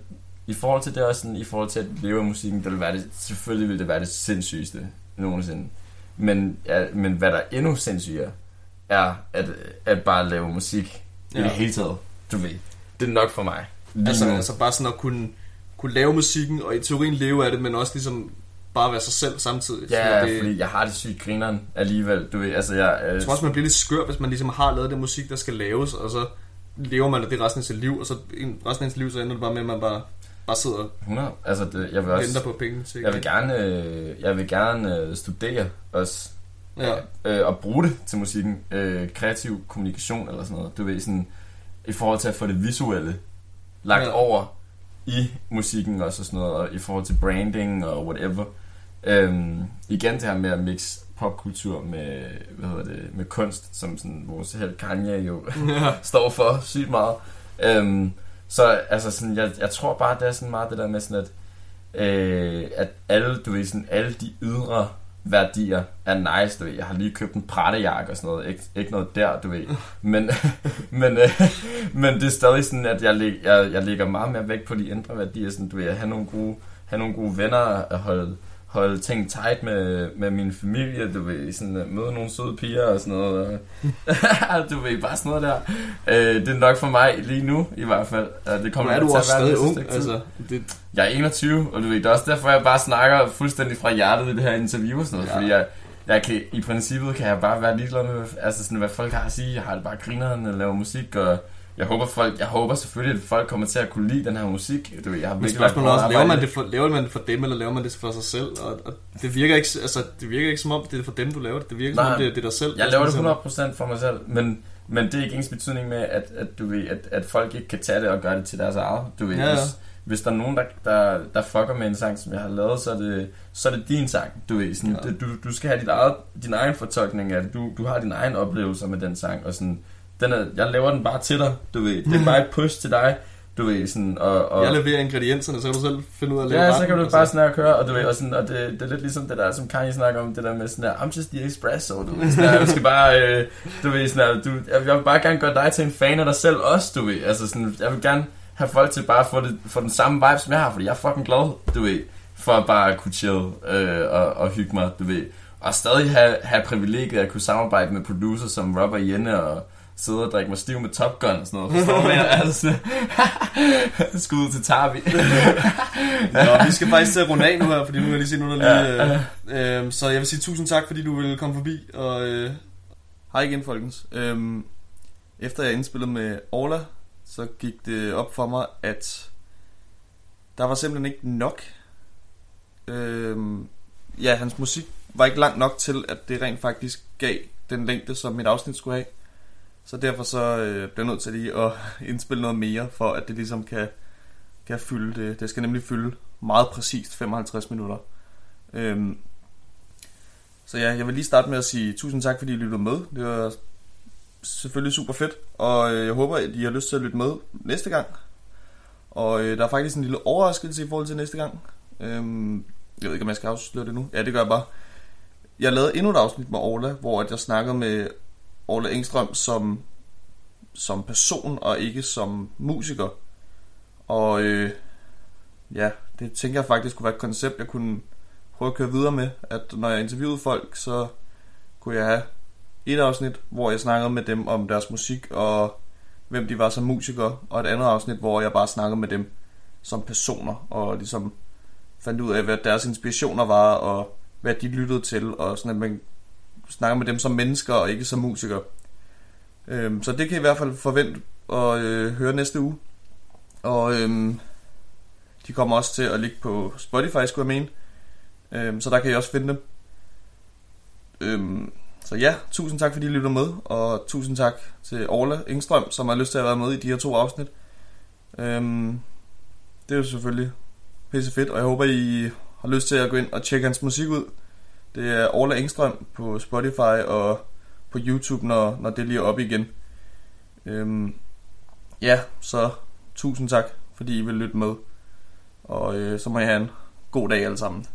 B: i forhold til det også sådan, i forhold til at leve af musikken, det vil være det, selvfølgelig vil det være det sindssygeste nogensinde. Men, ja, men hvad der er endnu sindssygere, er at, at bare lave musik ja. i det hele taget. Du ved, det er nok for mig. Lige
A: altså,
B: nu.
A: altså bare sådan at kunne, kunne lave musikken, og i teorien leve af det, men også ligesom bare være sig selv samtidig.
B: Ja, det... fordi jeg har det sygt grineren alligevel. Du ved, altså jeg... Øh,
A: Jeg tror også, man bliver lidt skør, hvis man ligesom har lavet det musik, der skal laves, og så lever man af det resten af sit liv, og så en- resten af sit liv, så ender det bare med, at man bare, bare sidder og
B: 100, altså det, jeg vil
A: venter
B: også...
A: på penge til.
B: Jeg vil gerne, øh, jeg vil gerne øh, studere også,
A: Ja.
B: øh, og bruge det til musikken. Øh, kreativ kommunikation eller sådan noget. Du ved, sådan, i forhold til at få det visuelle lagt
A: ja.
B: over i musikken også og sådan noget, og i forhold til branding og whatever. Øhm, igen det her med at mix popkultur med, hvad hedder det, med kunst, som sådan vores helt Kanye jo
A: ja.
B: står for sygt meget. Øhm, så altså sådan, jeg, jeg tror bare, det er sådan meget det der med sådan, at, øh, at alle, du ved, sådan, alle de ydre værdier er nice, du ved. Jeg har lige købt en pratejakke og sådan noget, ikke, ikke noget der, du ved. Men, men, øh, men det er stadig sådan, at jeg, læg, jeg, jeg lægger meget mere vægt på de indre værdier, sådan, du ved, at have nogle gode, have nogle gode venner, at holde, holde ting tight med, med min familie, du ved, sådan at møde nogle søde piger og sådan noget. og- du ved, bare sådan noget der. Øh, det er nok for mig lige nu, i hvert fald. Øh, Det
A: Nu
B: kommer
A: er
B: nok
A: du også stadig ung, altså. Det,
B: Jeg er 21, og du ved, det er også derfor, jeg bare snakker fuldstændig fra hjertet i det her interview og sådan noget,
A: ja.
B: fordi jeg, jeg kan, i princippet kan jeg bare være ligeglad med, altså sådan, hvad folk har at sige. Jeg har det bare grineren og laver musik, og jeg håber, folk, jeg håber selvfølgelig, at folk kommer til at kunne lide den her musik. Du ved, jeg har
A: men spørgsmålet er også, laver man, det for, laver man det for dem, eller laver man det for sig selv? Og, og det, virker ikke, altså, det virker ikke som om, det er for dem, du laver det. Det virker som
B: Nej.
A: om, det er, det er dig selv.
B: Jeg laver det
A: ligesom-
B: 100% for mig selv, men, men det er ikke ens betydning med, at, at, du ved, at, at folk ikke kan tage det og gøre det til deres eget. Du ved,
A: Ja, ja.
B: Hvis, hvis der er nogen, der, der, der fucker med en sang, som jeg har lavet, så er det, så er det din sang. Du, ved, sådan,
A: Ja.
B: du, du skal have dit eget, din egen fortolkning af det. Du, du har din egen oplevelser med den sang, og sådan, den er, jeg laver den bare til dig. Du ved, det er bare et push til dig. Du ved, sådan, og, og,
A: Jeg leverer ingredienserne, så kan du selv finde ud af at lave
B: Ja, så kan du bare snakke og køre, og, du ved, og, sådan, og det, det er lidt ligesom det der, som Kanye snakker om, det der med sådan der, I'm just the espresso, du ved, sådan der, du skal bare, øh, du ved, sådan der, du, jeg jeg vil bare gerne gøre dig til en fan af dig selv også, du ved, altså sådan, jeg vil gerne have folk til bare at få, det, få den samme vibe, som jeg har, fordi jeg er fucking glad, du ved, for at bare kunne chill øh, og, og hygge mig, du ved, og stadig have, have privilegiet at kunne samarbejde med producer som Robert Jenne og sidde og drikke mig stiv med Top Gun og sådan noget, forstår du, altså, skud til Tarvi.
A: Nå, vi skal faktisk til at runde af nu her, fordi nu har jeg lige set noget, der lige...
B: Ja.
A: Øh, øh, så jeg vil sige tusind tak, fordi du ville komme forbi. Og øh, hej igen, folkens. Øh, efter jeg indspillede med Orla, så gik det op for mig, at der var simpelthen ikke nok. Øh, ja, hans musik var ikke langt nok til, at det rent faktisk gav den længde, som mit afsnit skulle have. Så derfor så øh, bliver jeg nødt til lige at indspille noget mere, for at det ligesom kan kan fylde det. Det skal nemlig fylde meget præcist 55 minutter. Øhm, så ja, jeg vil lige starte med at sige tusind tak, fordi I lyttede med. Det var selvfølgelig super fedt, og øh, jeg håber, at I har lyst til at lytte med næste gang. Og øh, der er faktisk en lille overraskelse i forhold til næste gang. Øhm, jeg ved ikke, om jeg skal afsløre det nu. Ja, det gør jeg bare. Jeg lavede endnu et afsnit med Orla, hvor at jeg snakkede med Orla Engstrøm som, som person og ikke som musiker. Og øh, ja, det tænker jeg faktisk kunne være et koncept, jeg kunne prøve at køre videre med. At når jeg interviewede folk, så kunne jeg have et afsnit, hvor jeg snakkede med dem om deres musik og hvem de var som musikere, og et andet afsnit, hvor jeg bare snakkede med dem som personer, og ligesom fandt ud af, hvad deres inspirationer var, og hvad de lyttede til, og sådan at man snakker med dem som mennesker og ikke som musikere. Øhm, så det kan I i hvert fald forvente at øh, høre næste uge. Og øhm, de kommer også til at ligge på Spotify, skulle jeg mene. Øhm, så der kan I også finde dem. Øhm, så ja, tusind tak fordi I lytter med, og tusind tak til Orla Engstrøm, som har lyst til at være med i de her to afsnit. Øhm, det er jo selvfølgelig pisse fedt, og jeg håber I har lyst til at gå ind og tjekke hans musik ud. Det er Orla Engstrøm på Spotify og på YouTube, når, når det lige er oppe igen. Øhm, ja, så tusind tak, fordi I vil lytte med. Og øh, så må I have en god dag alle sammen.